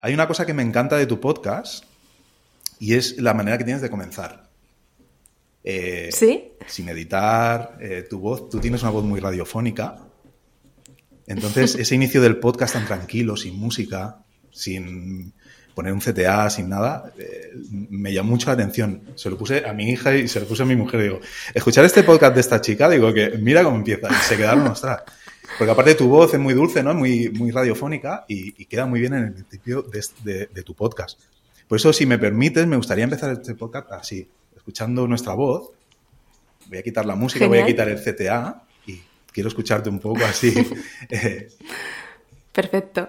Hay una cosa que me encanta de tu podcast y es la manera que tienes de comenzar. Eh, ¿Sí? Sin editar, eh, tu voz, tú tienes una voz muy radiofónica. Entonces, ese inicio del podcast tan tranquilo, sin música, sin poner un CTA, sin nada, eh, me llamó mucho la atención. Se lo puse a mi hija y se lo puse a mi mujer. Digo, escuchar este podcast de esta chica, digo que mira cómo empieza. Y se quedaron, ostras. Porque aparte tu voz es muy dulce, ¿no? Muy, muy radiofónica y, queda muy bien en el principio de, de, tu podcast. Por eso, si me permites, me gustaría empezar este podcast así, escuchando nuestra voz. Voy a quitar la música, voy a quitar el CTA y quiero escucharte un poco así. Perfecto.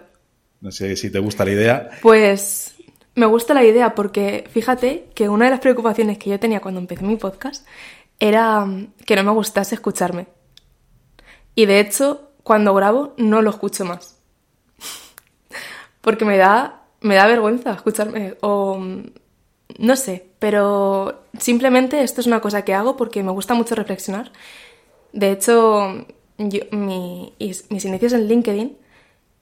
No sé si te gusta la idea. Pues me gusta la idea porque fíjate que una de las preocupaciones que yo tenía cuando empecé mi podcast era mm, que no me gustase escucharme. Y de hecho, cuando grabo no lo escucho más. porque me da, me da vergüenza escucharme o mm, no sé, pero simplemente esto es una cosa que hago porque me gusta mucho reflexionar. De hecho, mis inicios en LinkedIn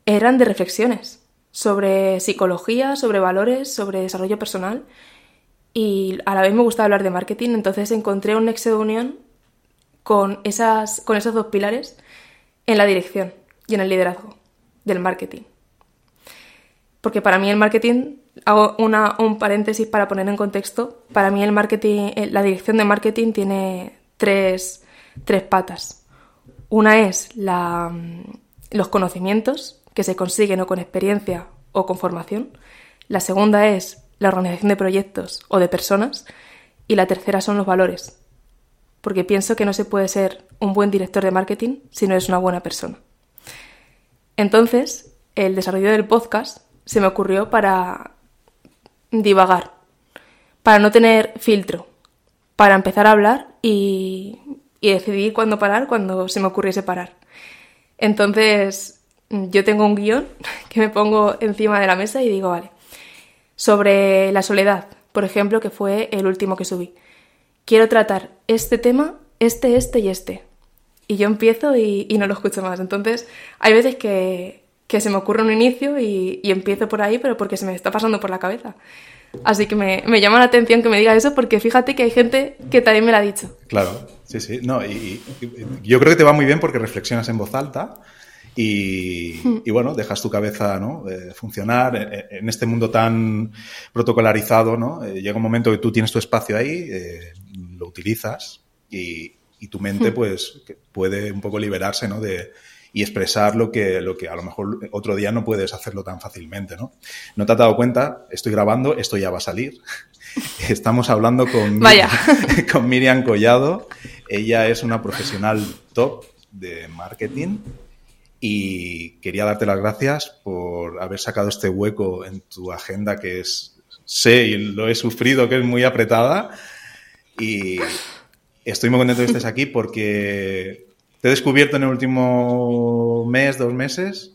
eran de reflexiones sobre psicología, sobre valores, sobre desarrollo personal y a la vez me gusta hablar de marketing, entonces encontré un nexo de unión con, esas, con esos dos pilares en la dirección y en el liderazgo del marketing. Porque para mí el marketing, hago una, un paréntesis para poner en contexto, para mí el marketing, eh, la dirección de marketing tiene tres, tres patas. Una es la, los conocimientos, que se consiguen o con experiencia o con formación. La segunda es la organización de proyectos o de personas. Y la tercera son los valores. Porque pienso que no se puede ser un buen director de marketing si no eres una buena persona. Entonces, el desarrollo del podcast se me ocurrió para divagar, para no tener filtro, para empezar a hablar y, y decidir cuándo parar cuando se me ocurriese parar. Entonces, yo tengo un guion que me pongo encima de la mesa y digo, vale, sobre la soledad, por ejemplo, que fue el último que subí. Quiero tratar este tema, este, este y este. Y yo empiezo y, no lo escucho más. Entonces, hay veces que, se me ocurre un inicio y, empiezo por ahí, pero porque se me está pasando por la cabeza. Así que me, llama la atención que me diga eso porque fíjate que hay gente que también me lo ha dicho. Claro, sí, sí. No, y yo creo que te va muy bien porque reflexionas en voz alta Hmm. Y, bueno, dejas tu cabeza ¿no? Eh, funcionar en, este mundo tan protocolarizado, ¿no? Eh, llega un momento que tú tienes tu espacio ahí, eh, lo utilizas y, tu mente hmm. pues puede un poco liberarse, ¿no? De, y expresar lo que, lo que a lo mejor otro día no puedes hacerlo tan fácilmente, ¿no? No te has dado cuenta, estoy grabando, esto ya va a salir. Estamos hablando con, con Miriam Collado. Ella es una profesional top de marketing y quería darte las gracias por haber sacado este hueco en tu agenda que es, sé y lo he sufrido, que es muy apretada. Y estoy muy contento de que estés aquí porque te he descubierto en el último mes, dos meses,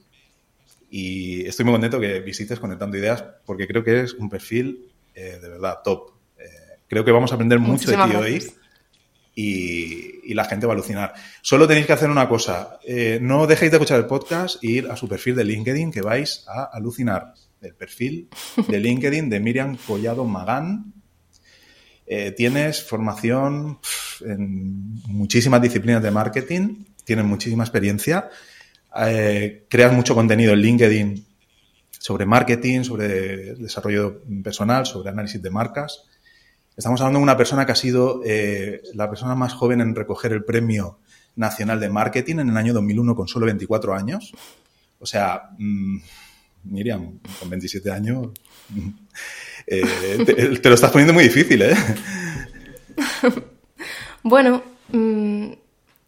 y estoy muy contento que visites Conectando Ideas porque creo que es un perfil eh, de verdad top. Eh, creo que vamos a aprender mucho de ti hoy y, la gente va a alucinar. Solo tenéis que hacer una cosa, eh, no dejéis de escuchar el podcast e ir a su perfil de LinkedIn que vais a alucinar. El perfil de LinkedIn de Miriam Collado Magán. Eh, tienes formación en muchísimas disciplinas de marketing, tienes muchísima experiencia, eh, creas mucho contenido en LinkedIn sobre marketing, sobre desarrollo personal, sobre análisis de marcas. Estamos hablando de una persona que ha sido eh, la persona más joven en recoger el Premio Nacional de Marketing en el año 2001 con solo 24 años. O sea, mm, Miriam, con 27 años, eh, te, lo estás poniendo muy difícil, ¿eh? bueno, mm,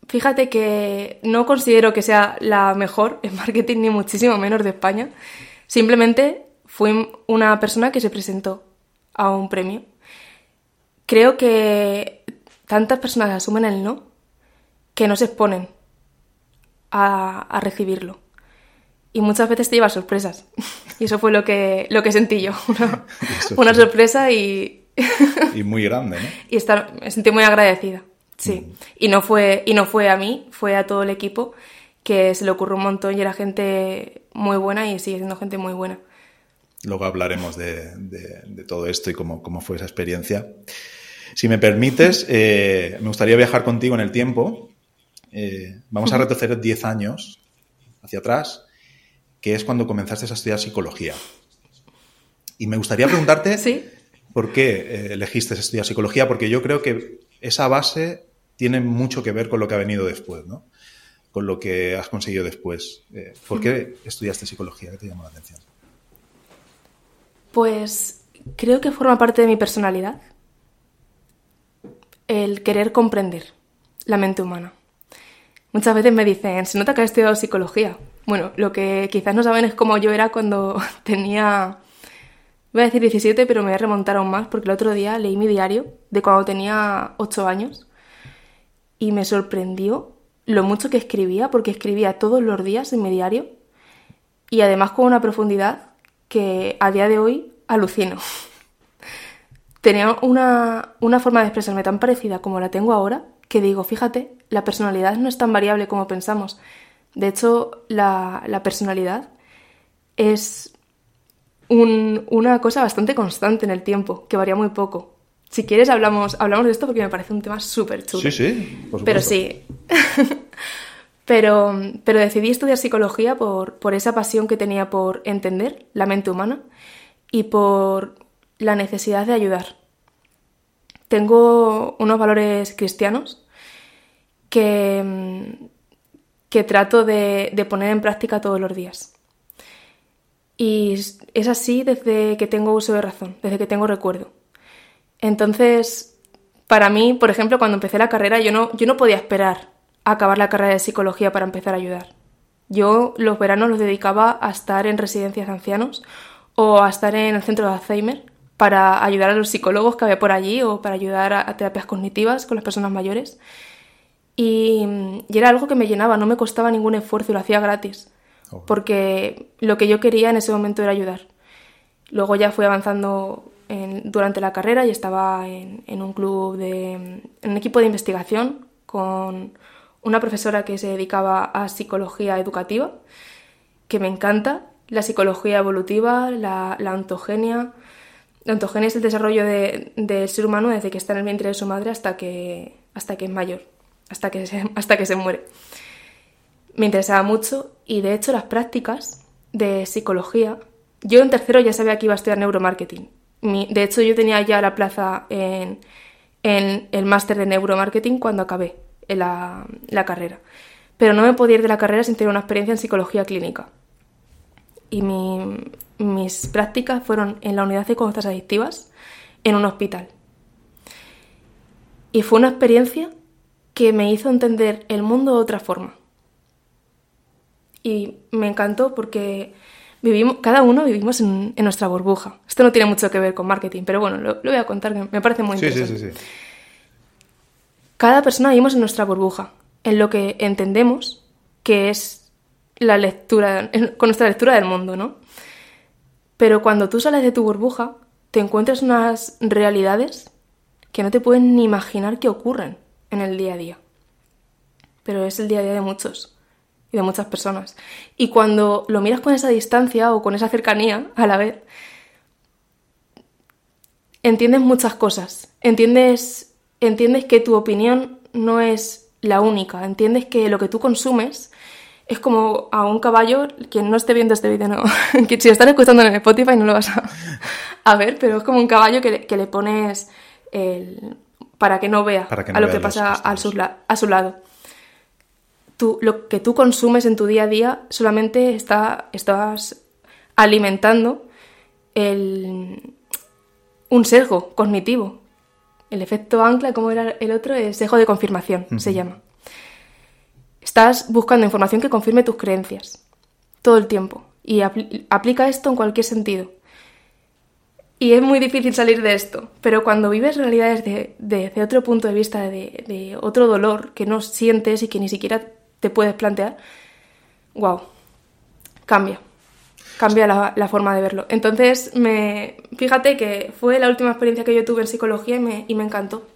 fíjate que no considero que sea la mejor en marketing, ni muchísimo menos de España. Simplemente fui una persona que se presentó a un premio creo que tantas personas asumen el no que no se exponen a, recibirlo. Y muchas veces te lleva sorpresas. Y eso fue lo que, lo que sentí yo. Una, sorpresa y... y muy grande, ¿no? Y estar, me sentí muy agradecida. Sí. Mm. Y, no fue, y no fue a mí, fue a todo el equipo que se le ocurrió un montón y era gente muy buena y sigue siendo gente muy buena. Luego hablaremos de, todo esto y cómo, cómo, fue esa experiencia. Si me permites, eh, me gustaría viajar contigo en el tiempo. Eh, vamos a retroceder 10 años hacia atrás, que es cuando comenzaste a estudiar psicología. Y me gustaría preguntarte por qué eh, elegiste estudiar psicología, porque yo creo que esa base tiene mucho que ver con lo que ha venido después, ¿no? Con lo que has conseguido después. ¿Por qué estudiaste psicología? ¿Qué te llamó la atención? Pues creo que forma parte de mi personalidad el querer comprender la mente humana. Muchas veces me dicen, se nota que has estudiado psicología. Bueno, lo que quizás no saben es cómo yo era cuando tenía, voy a decir 17, pero me voy a remontar aún más porque el otro día leí mi diario de cuando tenía 8 años y me sorprendió lo mucho que escribía, porque escribía todos los días en mi diario y además con una profundidad que a día de hoy alucino. Tenía una, forma de expresarme tan parecida como la tengo ahora que digo, fíjate, la personalidad no es tan variable como pensamos. De hecho, la, personalidad es una cosa bastante constante en el tiempo, que varía muy poco. Si quieres, hablamos, hablamos de esto porque me parece un tema súper chulo. Sí, sí, Pero sí. Pero, pero decidí estudiar psicología por, por esa pasión que tenía por entender la mente humana y por la necesidad de ayudar. Tengo unos valores cristianos que, que trato de, de, poner en práctica todos los días. Y es así desde que tengo uso de razón, desde que tengo recuerdo. Entonces, para mí, por ejemplo, cuando empecé la carrera, yo no, yo no podía esperar acabar la carrera de psicología para empezar a ayudar. Yo los veranos los dedicaba a estar en residencias de ancianos o a estar en el centro de Alzheimer para ayudar a los psicólogos que había por allí o para ayudar a, terapias cognitivas con las personas mayores. Y, era algo que me llenaba, no me costaba ningún esfuerzo y lo hacía gratis, porque lo que yo quería en ese momento era ayudar. Luego ya fui avanzando durante la carrera y estaba en, en un club de, en un equipo de investigación con una profesora que se dedicaba a psicología educativa, que me encanta, la psicología evolutiva, la, la ontogenia. La ontogenia es el desarrollo del ser humano desde que está en el vientre de su madre hasta que, hasta que es mayor, hasta que, se, hasta que se muere. Me interesaba mucho y de hecho las prácticas de psicología, yo en tercero ya sabía que iba a estudiar neuromarketing. de hecho yo tenía ya la plaza en, el máster de neuromarketing cuando acabé la, la carrera. Pero no me podía ir de la carrera sin tener una experiencia en psicología clínica. Y mis prácticas fueron en la unidad de conductas adictivas en un hospital. Y fue una experiencia que me hizo entender el mundo de otra forma. Y me encantó porque vivimos, cada uno vivimos en, nuestra burbuja. Esto no tiene mucho que ver con marketing, pero bueno, lo, voy a contar, que me parece muy interesante. Sí, sí, sí. Cada persona vivimos en nuestra burbuja, en lo que entendemos que es la lectura, con nuestra lectura del mundo, ¿no? Pero cuando tú sales de tu burbuja, te encuentras unas realidades que no te pueden ni imaginar que ocurren en el día a día. Pero es el día a día de muchos y de muchas personas. Y cuando lo miras con esa distancia o con esa cercanía a la vez, entiendes muchas cosas. Entiendes entiendes que tu opinión no es la única, entiendes que lo que tú consumes es como a un caballo, quien no esté viendo este vídeo, no, que si lo están escuchando en Spotify no lo vas a, ver, pero es como un caballo que le, pones el, para que no vea a lo que pasa a su, a su lado. Tú, lo que tú consumes en tu día a día solamente está, estás alimentando el, un sesgo cognitivo el efecto ancla, como era el otro, es ejo de confirmación, se llama. Estás buscando información que confirme tus creencias todo el tiempo y aplica esto en cualquier sentido. Y es muy difícil salir de esto, pero cuando vives realidades de, de, otro punto de vista, de, de, otro dolor que no sientes y que ni siquiera te puedes plantear, wow, cambia cambia la, forma de verlo. Entonces, me, fíjate que fue la última experiencia que yo tuve en psicología y me, y me encantó.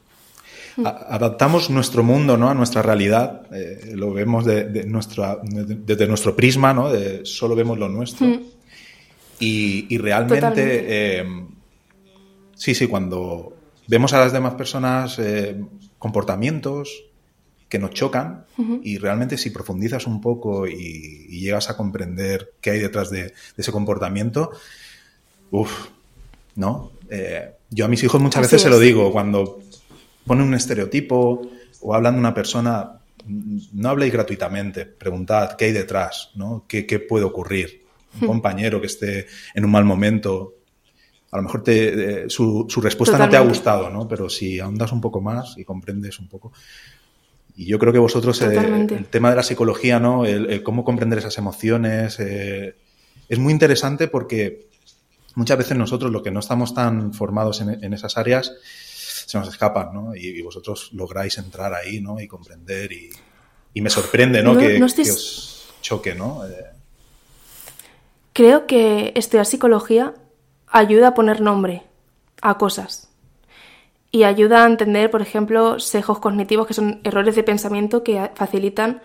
Adaptamos nuestro mundo ¿no? a nuestra realidad, eh, lo vemos de, de desde nuestro prisma, ¿no? solo vemos lo nuestro. Y, realmente, eh, sí, sí, cuando vemos a las demás personas eh, comportamientos que nos chocan y realmente si profundizas un poco y, llegas a comprender qué hay detrás de, ese comportamiento, uff, ¿no? Eh, yo a mis hijos muchas veces se lo digo, cuando ponen un estereotipo o hablan de una persona, no habléis gratuitamente, preguntad qué hay detrás, ¿no? ¿Qué, puede ocurrir? Un compañero que esté en un mal momento, a lo mejor te, eh, su, respuesta no te ha gustado, ¿no? Pero si ahondas un poco más y comprendes un poco. Y yo creo que vosotros, eh, el tema de la psicología, ¿no? El, cómo comprender esas emociones, eh, es muy interesante porque muchas veces nosotros, lo que no estamos tan formados en, esas áreas, se nos escapan, ¿no? Y, vosotros lográis entrar ahí, ¿no? Y comprender y, me sorprende, ¿no? que, os choque, ¿no? Creo que estudiar psicología ayuda a poner nombre a cosas y ayuda a entender, por ejemplo, sesgos cognitivos que son errores de pensamiento que facilitan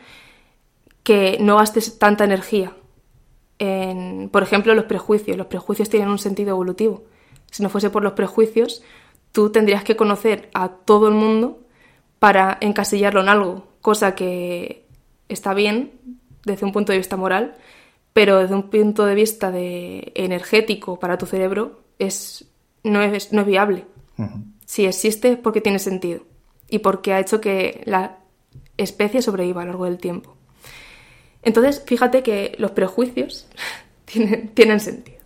que no gastes tanta energía. En, por ejemplo, los prejuicios. Los prejuicios tienen un sentido evolutivo. Si no fuese por los prejuicios, tú tendrías que conocer a todo el mundo para encasillarlo en algo, cosa que está bien desde un punto de vista moral, pero desde un punto de vista de energético para tu cerebro es, no, es, no es viable. Si existe es porque tiene sentido y porque ha hecho que la especie sobreviva a lo largo del tiempo. Entonces, fíjate que los prejuicios tienen, tienen sentido.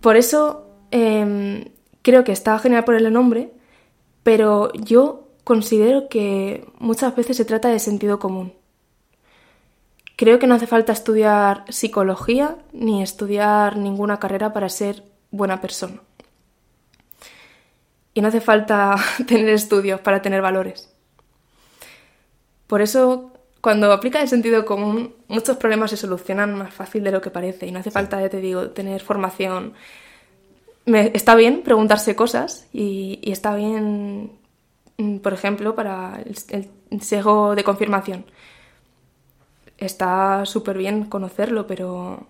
Por eso em, creo que está genial ponerle nombre, pero yo considero que muchas veces se trata de sentido común. Creo que no hace falta estudiar psicología ni estudiar ninguna carrera para ser buena persona. Y no hace falta tener estudios para tener valores. Por eso, cuando aplica el sentido común, muchos problemas se solucionan más fácil de lo que parece. Y no hace falta, ya te digo, tener formación. está bien preguntarse cosas y, está bien, mm, por ejemplo, para el, el sesgo de confirmación está súper bien conocerlo, pero,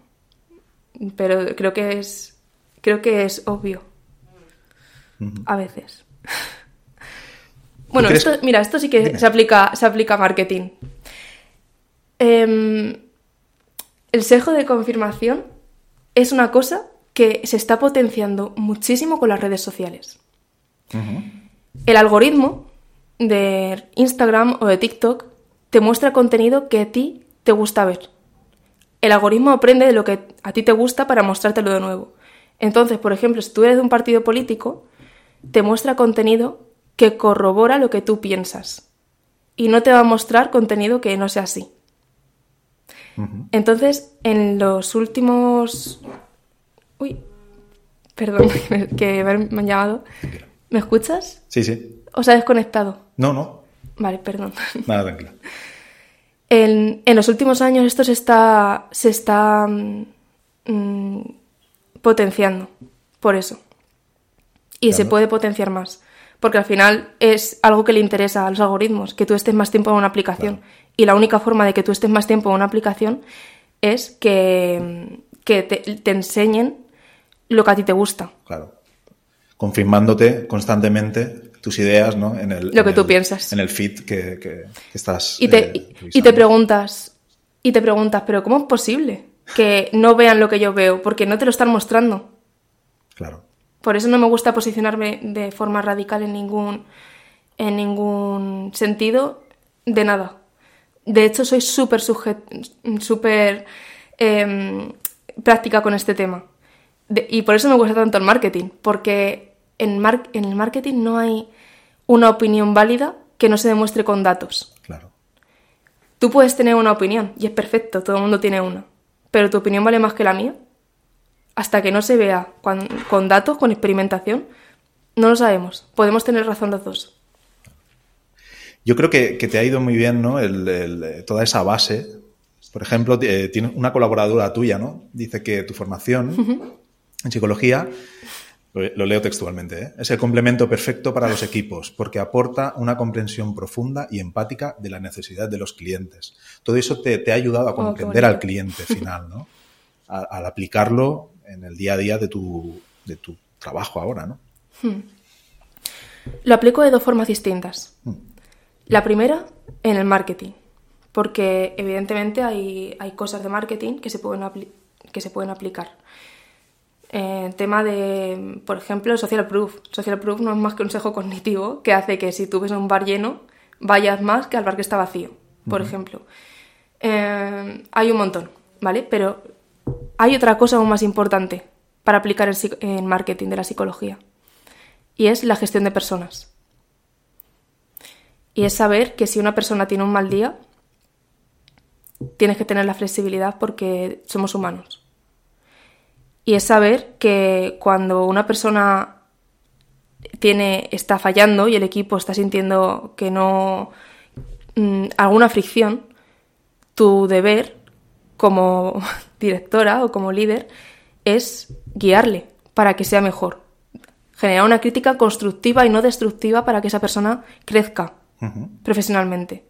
pero creo que es, creo que es obvio. A veces. bueno, esto, mira, esto sí que se aplica, se aplica a marketing. Em, el sesgo de confirmación es una cosa que se está potenciando muchísimo con las redes sociales. El algoritmo de Instagram o de TikTok te muestra contenido que a ti te gusta ver. El algoritmo aprende de lo que a ti te gusta para mostrártelo de nuevo. Entonces, por ejemplo, si tú eres de un partido político, te muestra contenido que corrobora lo que tú piensas. Y no te va a mostrar contenido que no sea así. Entonces, en los últimos... Uy, perdón, que me han llamado. ¿Me escuchas? Sí, sí. ¿O se ha desconectado? No, no. Vale, perdón. Nada, tranquila. En, los últimos años esto se está, se está mm, potenciando, por eso. Y se puede potenciar más, porque al final es algo que le interesa a los algoritmos, que tú estés más tiempo en una aplicación. Y la única forma de que tú estés más tiempo en una aplicación es que, que te, te enseñen lo que a ti te gusta. Claro. Confirmándote constantemente tus ideas, ¿no? En el, Lo que tú el, piensas. En el feed que, que, estás. Y te, eh, y te preguntas, y te preguntas, ¿pero cómo es posible que no vean lo que yo veo? Porque no te lo están mostrando. Claro. Por eso no me gusta posicionarme de forma radical en ningún, en ningún sentido de nada. De hecho, soy súper súper eh, práctica con este tema. y por eso me gusta tanto el marketing, porque en, en el marketing no hay una opinión válida que no se demuestre con datos. Claro. Tú puedes tener una opinión y es perfecto, todo el mundo tiene una, pero tu opinión vale más que la mía. Hasta que no se vea con, datos, con experimentación, no lo sabemos. Podemos tener razón los dos. Yo creo que, te ha ido muy bien ¿no? toda esa base. Por ejemplo, eh, tiene una colaboradora tuya, ¿no? Dice que tu formación en psicología lo leo textualmente. ¿eh? Es el complemento perfecto para los equipos porque aporta una comprensión profunda y empática de la necesidad de los clientes. Todo eso te, ha ayudado a oh, comprender al cliente final, ¿no? al aplicarlo en el día a día de tu, de tu trabajo ahora, ¿no? Hmm. Lo aplico de dos formas distintas. Hmm. La primera, en el marketing, porque evidentemente hay, hay cosas de marketing que se pueden, que se pueden aplicar. Eh, tema de, por ejemplo, social proof. Social proof no es más que un consejo cognitivo que hace que si tú ves un bar lleno, vayas más que al bar que está vacío, por ejemplo. Eh, hay un montón, ¿vale? Pero hay otra cosa aún más importante para aplicar el, marketing de la psicología y es la gestión de personas. Y es saber que si una persona tiene un mal día, tienes que tener la flexibilidad porque somos humanos. Y es saber que cuando una persona tiene, está fallando y el equipo está sintiendo que no. Mm, alguna fricción, tu deber como directora o como líder es guiarle para que sea mejor. Generar una crítica constructiva y no destructiva para que esa persona crezca profesionalmente.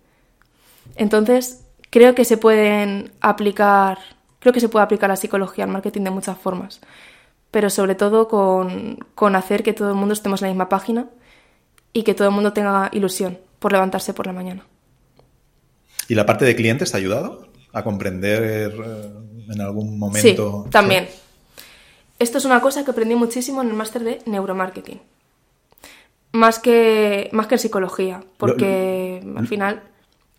Entonces, creo que se pueden aplicar, creo que se puede aplicar la psicología al marketing de muchas formas, pero sobre todo con, con hacer que todo el mundo estemos en la misma página y que todo el mundo tenga ilusión por levantarse por la mañana. ¿Y la parte de clientes te ha ayudado a comprender eh, en algún momento? Sí, también. Esto es una cosa que aprendí muchísimo en el máster de neuromarketing. Más que, más que en psicología, porque al final...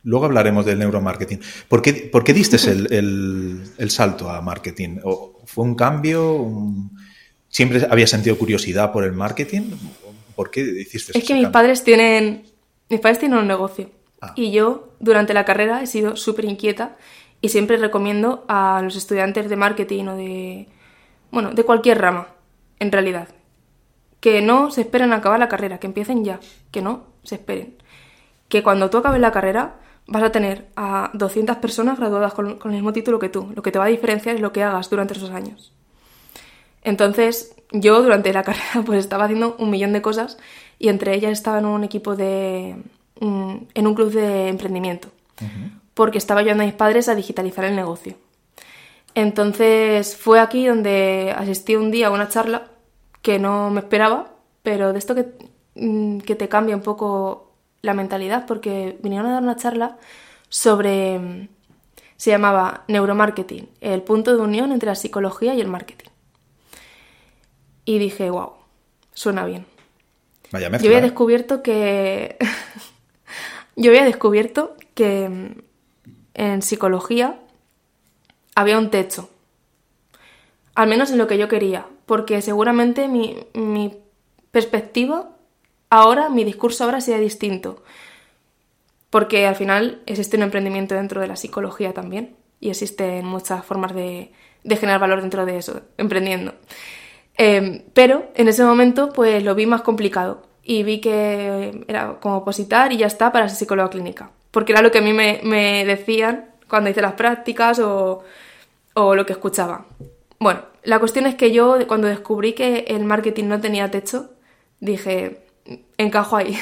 Luego hablaremos del neuromarketing. ¿Por qué, por qué diste el, el, salto a marketing? ¿Fue un cambio? ¿Siempre había sentido curiosidad por el marketing? ¿Por qué hiciste Es que mis padres tienen... Mis padres tienen un negocio. Ah. Y yo, durante la carrera, he sido súper inquieta y siempre recomiendo a los estudiantes de marketing o de bueno, de cualquier rama, en realidad. Que no se esperen a acabar la carrera, que empiecen ya, que no se esperen. Que cuando tú acabes la carrera vas a tener a 200 personas graduadas con, el mismo título que tú. Lo que te va a diferenciar es lo que hagas durante esos años. Entonces, yo durante la carrera pues estaba haciendo un millón de cosas y entre ellas estaba en un equipo de... Mm, en un club de emprendimiento. Porque estaba ayudando a mis padres a digitalizar el negocio. Entonces fue aquí donde asistí un día a una charla que no me esperaba, pero de esto que, mm, que te cambia un poco la mentalidad, porque vinieron a dar una charla sobre, se llamaba Neuromarketing, el punto de unión entre la psicología y el marketing. Y dije, wow, suena bien. Vaya Yo había ¿eh? descubierto que... Yo había descubierto que en psicología había un techo. Al menos en lo que yo quería, porque seguramente mi, mi perspectiva ahora, mi discurso ahora sería distinto. Porque al final existe un emprendimiento dentro de la psicología también y existen muchas formas de, generar valor dentro de eso, emprendiendo. Em, pero en ese momento pues lo vi más complicado y vi que era como opositar y ya está para ser psicóloga clínica. Porque era lo que a mí me, me decían cuando hice las prácticas o, o lo que escuchaba. Bueno, la cuestión es que yo cuando descubrí que el marketing no tenía techo, dije, encajo ahí.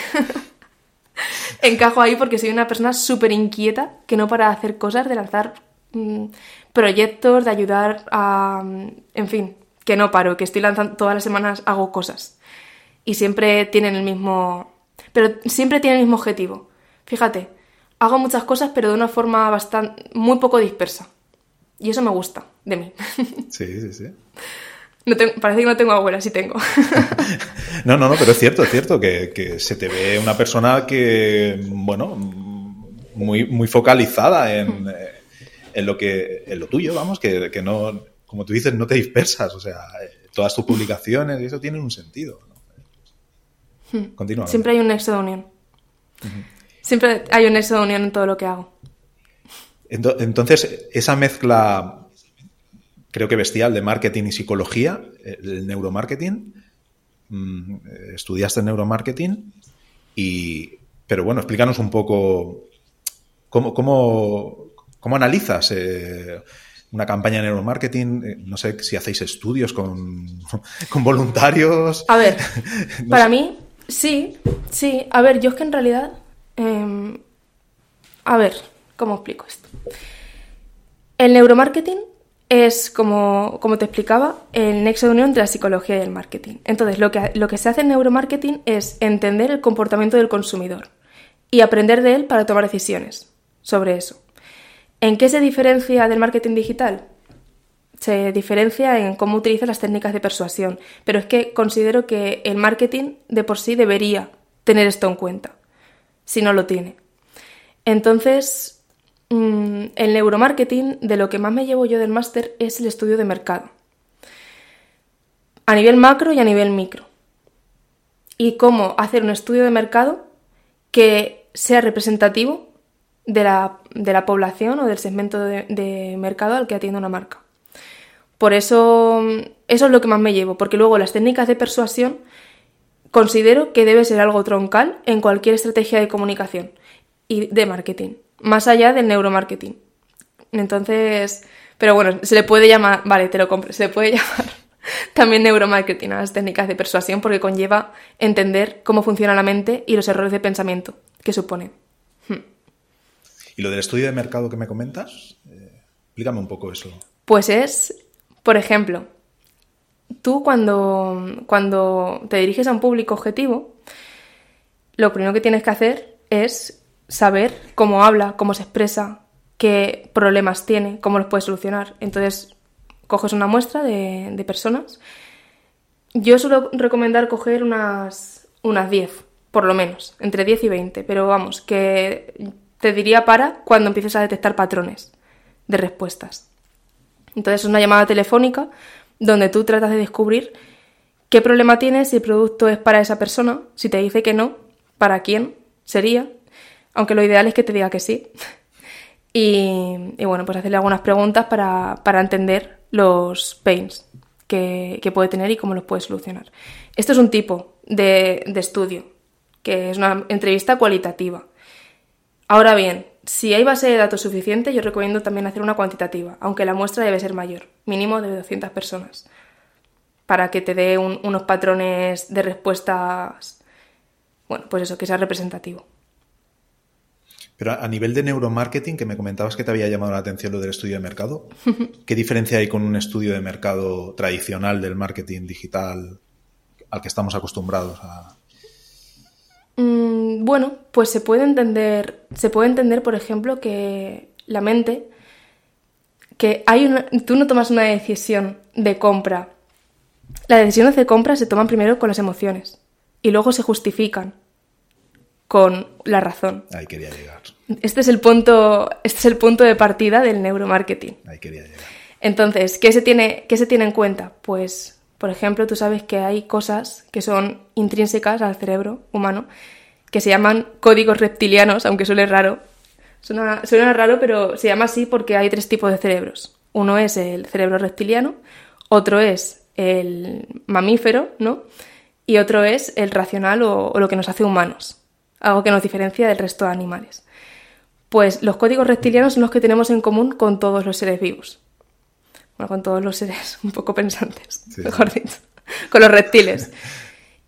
encajo ahí porque soy una persona súper inquieta que no para de hacer cosas, de lanzar mm, proyectos, de ayudar a... En fin, que no paro, que estoy lanzando todas las semanas, hago cosas. Y siempre tienen el mismo... Pero siempre tienen el mismo objetivo. Fíjate, hago muchas cosas, pero de una forma bastante, muy poco dispersa. Y eso me gusta de mí. Sí, sí, sí. No parece que no tengo abuela, sí tengo. no, no, no, pero es cierto, es cierto que, se te ve una persona que, bueno, muy, muy focalizada en, en lo que, en lo tuyo, vamos, que, que, no, como tú dices, no te dispersas, o sea, todas tus publicaciones y eso tienen un sentido. Continúa. Siempre hay un nexo de unión. Siempre hay un nexo de unión en todo lo que hago. Entonces, esa mezcla, creo que bestial, de marketing y psicología, el neuromarketing, mm, estudiaste neuromarketing, y, pero bueno, explícanos un poco cómo, cómo, analizas eh, una campaña de neuromarketing. Eh, no sé si hacéis estudios con, con voluntarios. A ver, para mí, sí, sí. A ver, yo es que en realidad Em, a ver, ¿cómo explico esto? El neuromarketing es, como, como, te explicaba, el nexo de unión entre la psicología y el marketing. Entonces, lo que, lo que se hace en neuromarketing es entender el comportamiento del consumidor y aprender de él para tomar decisiones sobre eso. ¿En qué se diferencia del marketing digital? Se diferencia en cómo utiliza las técnicas de persuasión, pero es que considero que el marketing de por sí debería tener esto en cuenta, si no lo tiene. Entonces, mm, el neuromarketing, de lo que más me llevo yo del máster, es el estudio de mercado. A nivel macro y a nivel micro. Y cómo hacer un estudio de mercado que sea representativo de la, población o del segmento de, mercado al que atiende una marca. Por eso, eso es lo que más me llevo, porque luego las técnicas de persuasión considero que debe ser algo troncal en cualquier estrategia de comunicación y de marketing, más allá del neuromarketing. Entonces, pero bueno, se le puede llamar, vale, te lo compro, se le puede llamar también neuromarketing a las técnicas de persuasión porque conlleva entender cómo funciona la mente y los errores de pensamiento que supone. ¿Y lo del estudio de mercado que me comentas? Eh, explícame un poco eso. Pues es, por ejemplo, tú cuando, cuando te diriges a un público objetivo, lo primero que tienes que hacer es saber cómo habla, cómo se expresa, qué problemas tiene, cómo los puede solucionar. Entonces, coges una muestra de, personas. Yo suelo recomendar coger unas, unas 10, por lo menos, entre 10 y 20, pero vamos, que te diría para cuando empieces a detectar patrones de respuestas. Entonces es una llamada telefónica donde tú tratas de descubrir qué problema tienes, si el producto es para esa persona, si te dice que no, para quién sería, aunque lo ideal es que te diga que sí. Y, bueno, pues hacerle algunas preguntas para, entender los pains que, puede tener y cómo los puede solucionar. Esto es un tipo de estudio, que es una entrevista cualitativa. Ahora bien, si hay base de datos suficiente, yo recomiendo también hacer una cuantitativa, aunque la muestra debe ser mayor, mínimo de 200 personas, para que te dé unos patrones de respuestas, bueno, pues eso, que sea representativo. Pero a nivel de neuromarketing, que me comentabas que te había llamado la atención lo del estudio de mercado, ¿qué diferencia hay con un estudio de mercado tradicional del marketing digital al que estamos acostumbrados a, Mm, bueno, pues se puede entender, se puede entender, por ejemplo, que la mente, que hay una, tú no tomas una decisión de compra. Las decisiones de compra se toman primero con las emociones y luego se justifican con la razón. Ahí quería llegar. Este es el punto, este es el punto de partida del neuromarketing. Ahí quería llegar. Entonces, ¿qué se tiene, qué se tiene en cuenta? Pues por ejemplo, tú sabes que hay cosas que son intrínsecas al cerebro humano que se llaman códigos reptilianos, aunque suene raro. Suena, suena raro, pero se llama así porque hay tres tipos de cerebros. Uno es el cerebro reptiliano, otro es el mamífero, ¿no? Y otro es el racional o, lo que nos hace humanos, algo que nos diferencia del resto de animales. Pues los códigos reptilianos son los que tenemos en común con todos los seres vivos bueno, con todos los seres un poco pensantes, mejor dicho, con los reptiles.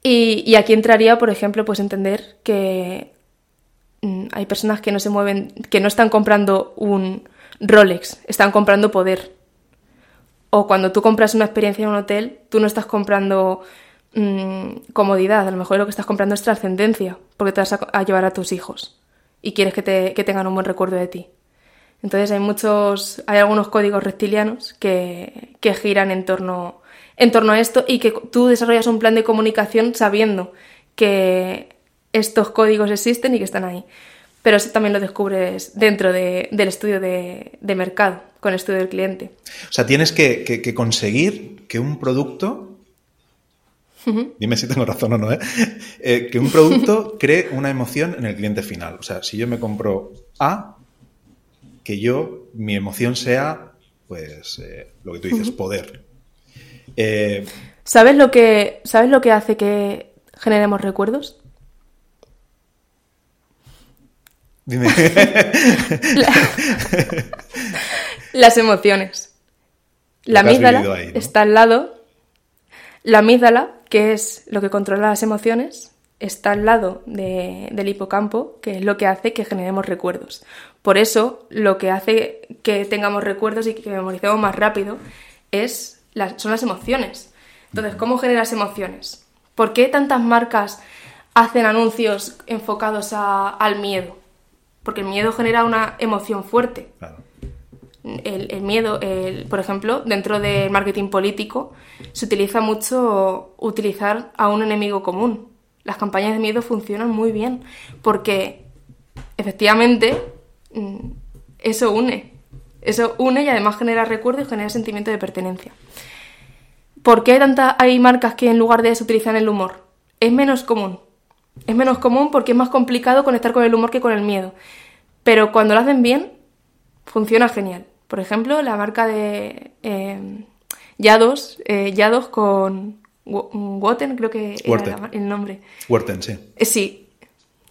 Y, aquí entraría, por ejemplo, pues entender que mm, hay personas que no se mueven, que no están comprando un Rolex, están comprando poder. O cuando tú compras una experiencia en un hotel, tú no estás comprando mm, comodidad, a lo mejor lo que estás comprando es trascendencia, porque te vas a, llevar a tus hijos y quieres que, te, que tengan un buen recuerdo de ti. Entonces hay muchos, hay algunos códigos reptilianos que, giran en torno, en torno a esto y que tú desarrollas un plan de comunicación sabiendo que estos códigos existen y que están ahí. Pero eso también lo descubres dentro del estudio de, mercado, con el estudio del cliente. O sea, tienes que, conseguir que un producto Dime si tengo razón o no, ¿eh? ¿eh? que un producto cree una emoción en el cliente final. O sea, si yo me compro A, que yo, mi emoción sea, pues, eh, lo que tú dices, poder. Eh, ¿Sabes, lo que, ¿Sabes lo que hace que generemos recuerdos? Dime. las emociones. La amígdala está al lado. La amígdala, que es lo que controla las emociones, está al lado del hipocampo, que es lo que hace que generemos recuerdos. Por eso, lo que hace que tengamos recuerdos y que memoricemos más rápido es son las emociones. Entonces, ¿cómo generas emociones? ¿Por qué tantas marcas hacen anuncios enfocados al miedo? Porque el miedo genera una emoción fuerte. El, miedo, por ejemplo, dentro del marketing político, se utiliza mucho utilizar a un enemigo común. Las campañas de miedo funcionan muy bien porque efectivamente mm, eso une. Eso une y además genera recuerdo y genera sentimiento de pertenencia. ¿Por qué tanta, hay marcas que en lugar de eso utilizan el humor? Es menos común. Es menos común porque es más complicado conectar con el humor que con el miedo. Pero cuando lo hacen bien, funciona genial. Por ejemplo, la marca de eh, Yados, eh, Yados con Woten, creo que era el nombre. Worten, sí. Eh, sí,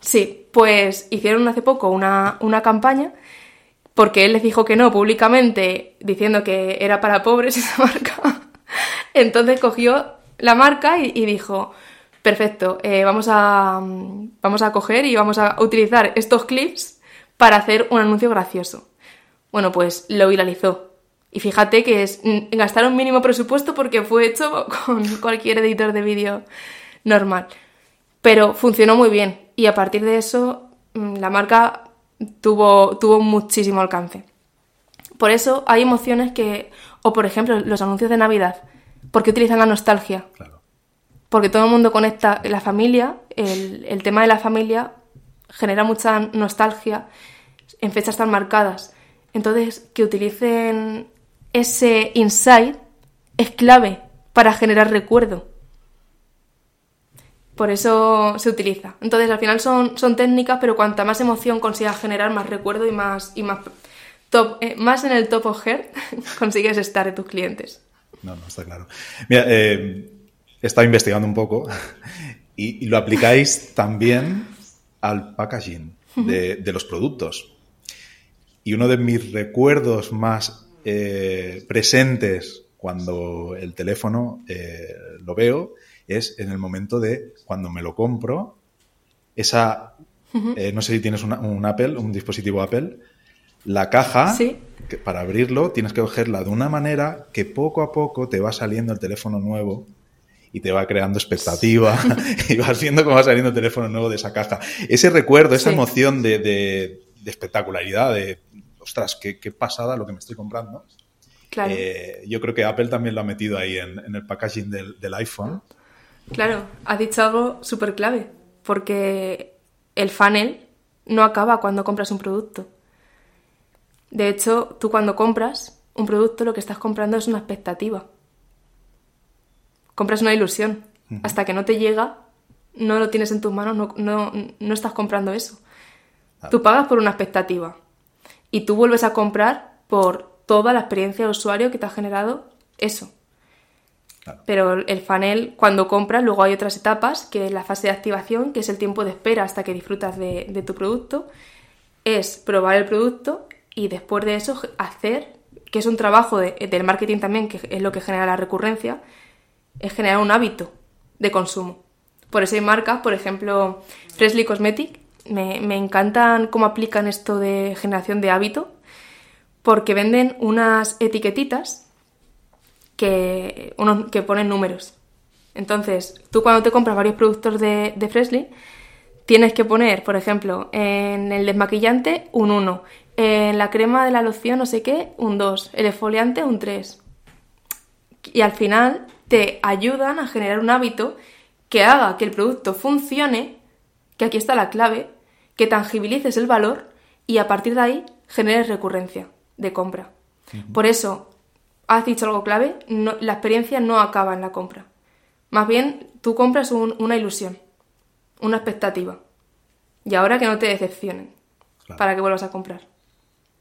sí. Pues hicieron hace poco una, una campaña porque él les dijo que no públicamente, diciendo que era para pobres esa marca. Entonces cogió la marca y, dijo, perfecto, eh, vamos, a, vamos a coger y vamos a utilizar estos clips para hacer un anuncio gracioso. Bueno, pues lo viralizó. Y fíjate que es gastar un mínimo presupuesto porque fue hecho con cualquier editor de vídeo normal. Pero funcionó muy bien y a partir de eso mm, la marca tuvo, tuvo muchísimo alcance. Por eso hay emociones que, o por ejemplo, los anuncios de Navidad, porque utilizan la nostalgia. Porque todo el mundo conecta la familia, el, el tema de la familia genera mucha nostalgia en fechas tan marcadas. Entonces, que utilicen ese insight es clave para generar recuerdo. Por eso se utiliza. Entonces, al final son, son técnicas, pero cuanta más emoción consigas generar, más recuerdo y más, y más, top, eh, más en el top of heart consigues estar de tus clientes. No, no, está claro. Mira, eh, he estado investigando un poco y, lo aplicáis también al packaging de, los productos. Y uno de mis recuerdos más eh, presentes cuando el teléfono eh, lo veo es en el momento de cuando me lo compro, esa, no sé si tienes un Apple, un dispositivo Apple, la caja, que para abrirlo tienes que cogerla de una manera que poco a poco te va saliendo el teléfono nuevo y te va creando expectativa y vas viendo cómo va saliendo el teléfono nuevo de esa caja. Ese recuerdo, esa emoción de, espectacularidad, de, ostras, qué, pasada lo que me estoy comprando. Claro. Eh, yo creo que Apple también lo ha metido ahí en, el packaging del, del, iPhone. Claro, has dicho algo súper clave, porque el funnel no acaba cuando compras un producto. De hecho, tú cuando compras un producto lo que estás comprando es una expectativa. Compras una ilusión. Hasta que no te llega, no lo tienes en tus manos, no, estás comprando eso. Tú pagas por una expectativa y tú vuelves a comprar por toda la experiencia de usuario que te ha generado eso. Pero el funnel, cuando compras, luego hay otras etapas, que es la fase de activación, que es el tiempo de espera hasta que disfrutas de, de tu producto. Es probar el producto y después de eso hacer, que es un trabajo del marketing también, que es lo que genera la recurrencia, es generar un hábito de consumo. Por eso hay marcas, por ejemplo, Freshly Cosmetic, me, encantan cómo aplican esto de generación de hábito, porque venden unas etiquetitas que, que ponen números. Entonces, tú cuando te compras varios productos de, de tienes que poner, por ejemplo, en el desmaquillante un 1, en la crema de la loción no sé qué, un 2, el exfoliante un 3. Y al final te ayudan a generar un hábito que haga que el producto funcione, que aquí está la clave, que tangibilices el valor y a partir de ahí generes recurrencia de compra. Por eso, has dicho algo clave, la experiencia no acaba en la compra. Más bien, tú compras una ilusión, una expectativa. Y ahora que no te decepcionen para que vuelvas a comprar.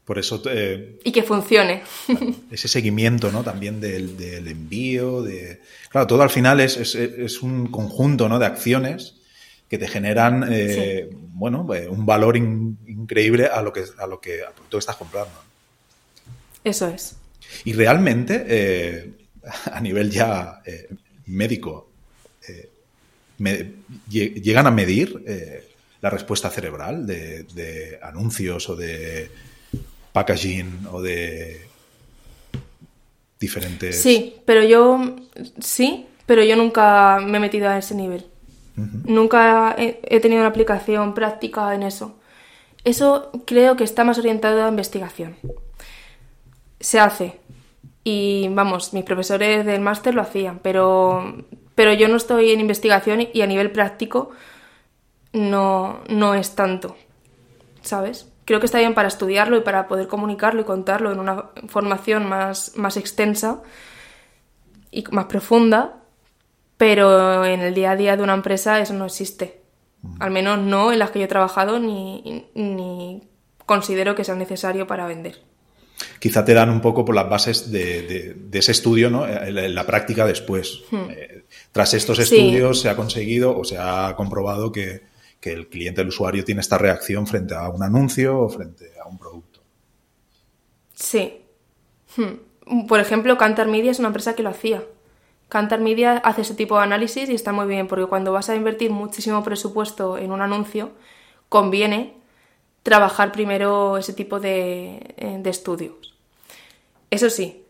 Por eso... Eh, y que funcione. ese seguimiento, ¿no? También del, envío, de... Claro, todo al final es, un conjunto, ¿no? De acciones que te generan, eh, bueno, eh, un valor increíble a lo que a lo que tú estás comprando. Eso es. Y realmente, a nivel ya médico, llegan a medir la respuesta cerebral de, de anuncios o de packaging o de diferentes... Sí, pero yo sí, pero yo nunca me he metido a ese nivel. Nunca he, he tenido una aplicación práctica en eso. Eso creo que está más orientado a investigación. Se hace. Y vamos, mis profesores del máster lo hacían, pero, pero yo no estoy en investigación y a nivel práctico no, no es tanto. ¿Sabes? Creo que está bien para estudiarlo y para poder comunicarlo y contarlo en una formación más, más extensa y más profunda, pero en el día a día de una empresa eso no existe. Al menos no en las que yo he trabajado ni, ni considero que sea necesario para vender. Quizá te dan un poco por las bases de, de, de ese estudio, ¿no? En la práctica después. Hmm. Eh, tras estos estudios sí. se ha conseguido o se ha comprobado que, que, el cliente, el usuario, tiene esta reacción frente a un anuncio o frente a un producto. Sí. Hmm. Por ejemplo, Cantar Media es una empresa que lo hacía. Cantar Media hace ese tipo de análisis y está muy bien, porque cuando vas a invertir muchísimo presupuesto en un anuncio, conviene trabajar primero ese tipo de, eh, de estudios. Eso sí,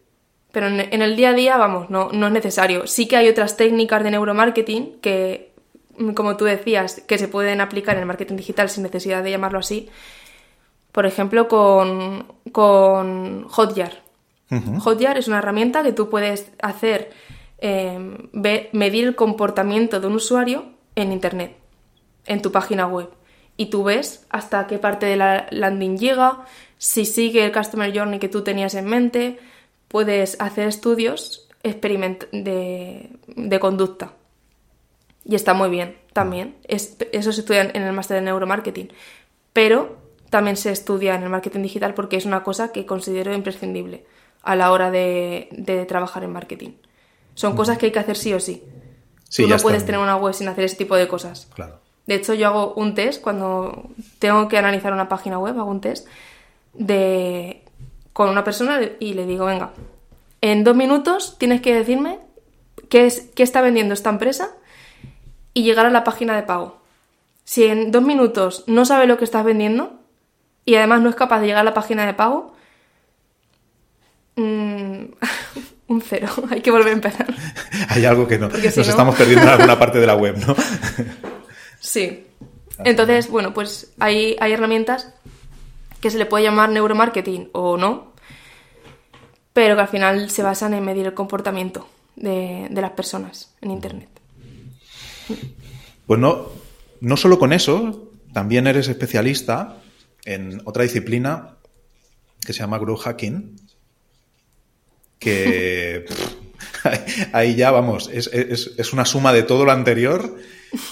pero en, en, el día a día, vamos, no, no es necesario. Sí que hay otras técnicas de neuromarketing que, como tú decías, que se pueden aplicar en el marketing digital sin necesidad de llamarlo así. Por ejemplo, con, con Hotjar. Uh -huh. Hotjar es una herramienta que tú puedes hacer eh, medir el comportamiento de un usuario en Internet, en tu página web. Y tú ves hasta qué parte de la landing llega, si sigue el Customer Journey que tú tenías en mente, puedes hacer estudios de, de conducta. Y está muy bien también. Es, eso se estudia en el máster de neuromarketing. Pero también se estudia en el marketing digital porque es una cosa que considero imprescindible a la hora de trabajar en marketing. Son cosas que hay que hacer sí o sí. sí Tú no puedes tener una web sin hacer ese tipo de cosas. Claro. De hecho, yo hago un test cuando tengo que analizar una página web, hago un test de con una persona y le digo, venga, en dos minutos tienes que decirme qué, es, qué está vendiendo esta empresa y llegar a la página de pago. Si en dos minutos no sabe lo que estás vendiendo y además no es capaz de llegar a la página de pago, mmm, un cero. Hay que volver a empezar. Hay algo que no. Si Nos no... estamos perdiendo en alguna parte de la web, ¿no? sí. Entonces, bueno, pues hay, hay herramientas que se le puede llamar neuromarketing o no, pero que al final se basan en medir el comportamiento de, de las personas en Internet. Pues no, no solo con eso, también eres especialista en otra disciplina que se llama growth hacking, que ahí ya vamos, es, es, es, una suma de todo lo anterior,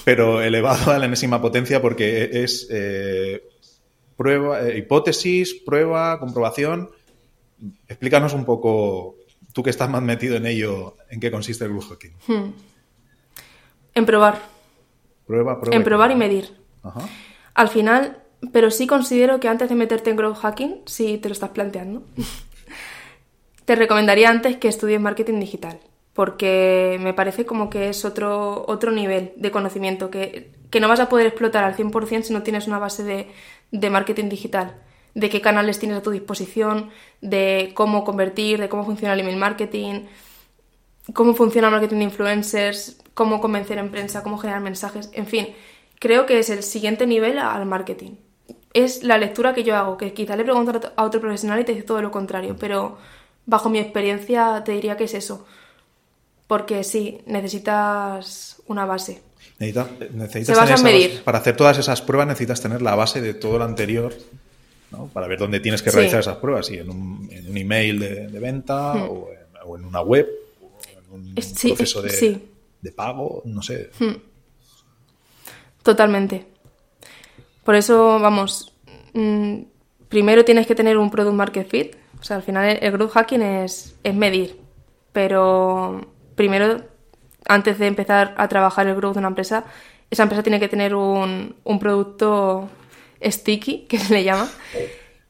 pero elevado a la enésima potencia porque es eh, prueba, eh, hipótesis, prueba, comprobación. Explícanos un poco, tú que estás más metido en ello, en qué consiste el growth hacking. Hmm. En probar. Prueba, prueba. En probar y medir. Ajá. Al final, pero sí considero que antes de meterte en growth hacking, si te lo estás planteando, te recomendaría antes que estudies marketing digital, porque me parece como que es otro, otro nivel de conocimiento que, que no vas a poder explotar al 100% si no tienes una base de, de marketing digital, de qué canales tienes a tu disposición, de cómo convertir, de cómo funciona el email marketing, cómo funciona el marketing de influencers, cómo convencer en prensa, cómo generar mensajes, en fin, creo que es el siguiente nivel al marketing. Es la lectura que yo hago, que quizá le pregunto a otro profesional y te dice todo lo contrario, pero bajo mi experiencia te diría que es eso. Porque sí, necesitas una base. Necesita, necesitas Se vas a medir. Base, para hacer todas esas pruebas necesitas tener la base de todo lo anterior, ¿no? Para ver dónde tienes que realizar sí. esas pruebas, si en un, en un email de, de venta hmm. o, en, o, en, una web, o en un sí, proceso de, sí. de, pago, no sé. Hmm. Totalmente. Por eso, vamos, mmm, primero tienes que tener un product market fit, o sea, al final el growth hacking es, es medir, pero primero, antes de empezar a trabajar el growth de una empresa, esa empresa tiene que tener un, un producto sticky, que se le llama,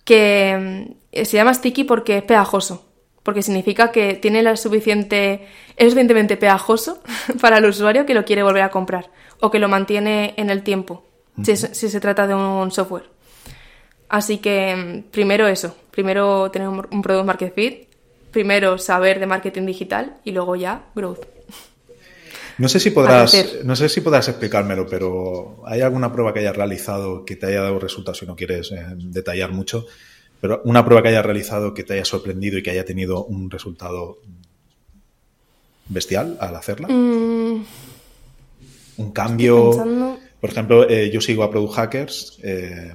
que mm, se llama sticky porque es pegajoso, porque significa que tiene la suficiente, es suficientemente pegajoso para el usuario que lo quiere volver a comprar o que lo mantiene en el tiempo. si, si, se trata de un software. Así que mm, primero eso, primero tener un, un Product Market Fit, primero saber de marketing digital y luego ya growth. No sé si podrás, no sé si podrás explicármelo, pero ¿hay alguna prueba que hayas realizado que te haya dado resultados si no quieres eh, detallar mucho? Pero una prueba que hayas realizado que te haya sorprendido y que haya tenido un resultado bestial al hacerla. Mm. Un cambio. Por ejemplo, eh, yo sigo a Product Hackers. Eh,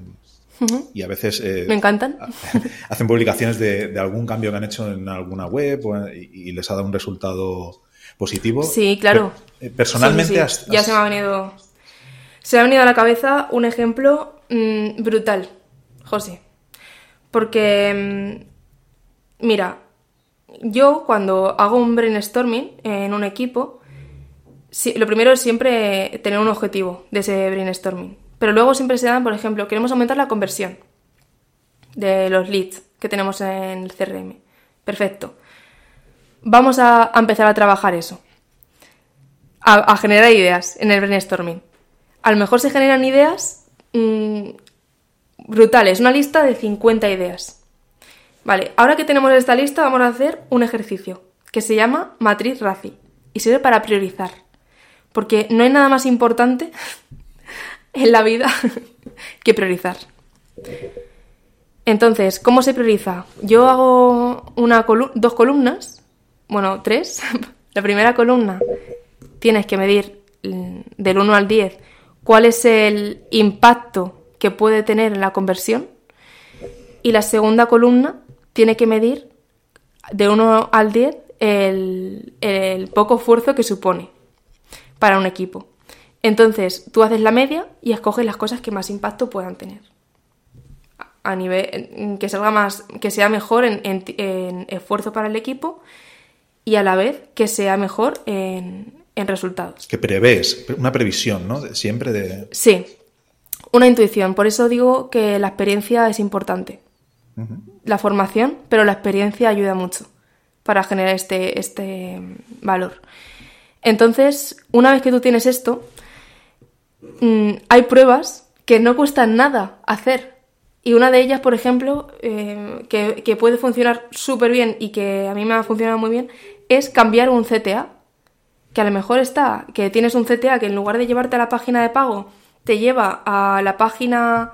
y a veces... Eh, Me encantan. Hacen publicaciones de, algún cambio que han hecho en alguna web y, les ha dado un resultado positivo. Sí, claro. Eh, personalmente... Ya se me ha venido... Se me ha venido a la cabeza un ejemplo mm, brutal, José. Porque, mm, mira, yo cuando hago un brainstorming en un equipo, lo primero es siempre tener un objetivo de ese brainstorming. Pero luego siempre se dan, por ejemplo, queremos aumentar la conversión de los leads que tenemos en el CRM. Perfecto. Vamos a, empezar a trabajar eso. A, generar ideas en el brainstorming. A lo mejor se generan ideas mm, brutales, una lista de 50 ideas. Vale, ahora que tenemos esta lista vamos a hacer un ejercicio que se llama matriz RACI y sirve para priorizar. Porque no hay nada más importante en la vida que priorizar. Entonces, ¿cómo se prioriza? Yo hago una dos columnas, bueno, tres. la primera columna tienes que medir mm, del 1 al 10 cuál es el impacto que puede tener en la conversión. Y la segunda columna tiene que medir de 1 al 10 el, el poco esfuerzo que supone para un equipo. Entonces, tú haces la media y escoges las cosas que más impacto puedan tener. A nivel que salga más, que sea mejor en, esfuerzo para el equipo y a la vez que sea mejor en, resultados. Que prevés, una previsión, ¿no? Siempre de. Sí, una intuición. Por eso digo que la experiencia es importante. La formación, pero la experiencia ayuda mucho para generar este, este valor. Entonces, una vez que tú tienes esto, Mm, hay pruebas que no cuestan nada hacer. Y una de ellas, por ejemplo, eh, que, puede funcionar súper bien y que a mí me ha funcionado muy bien, es cambiar un CTA. Que a lo mejor está, que tienes un CTA que en lugar de llevarte a la página de pago, te lleva a la página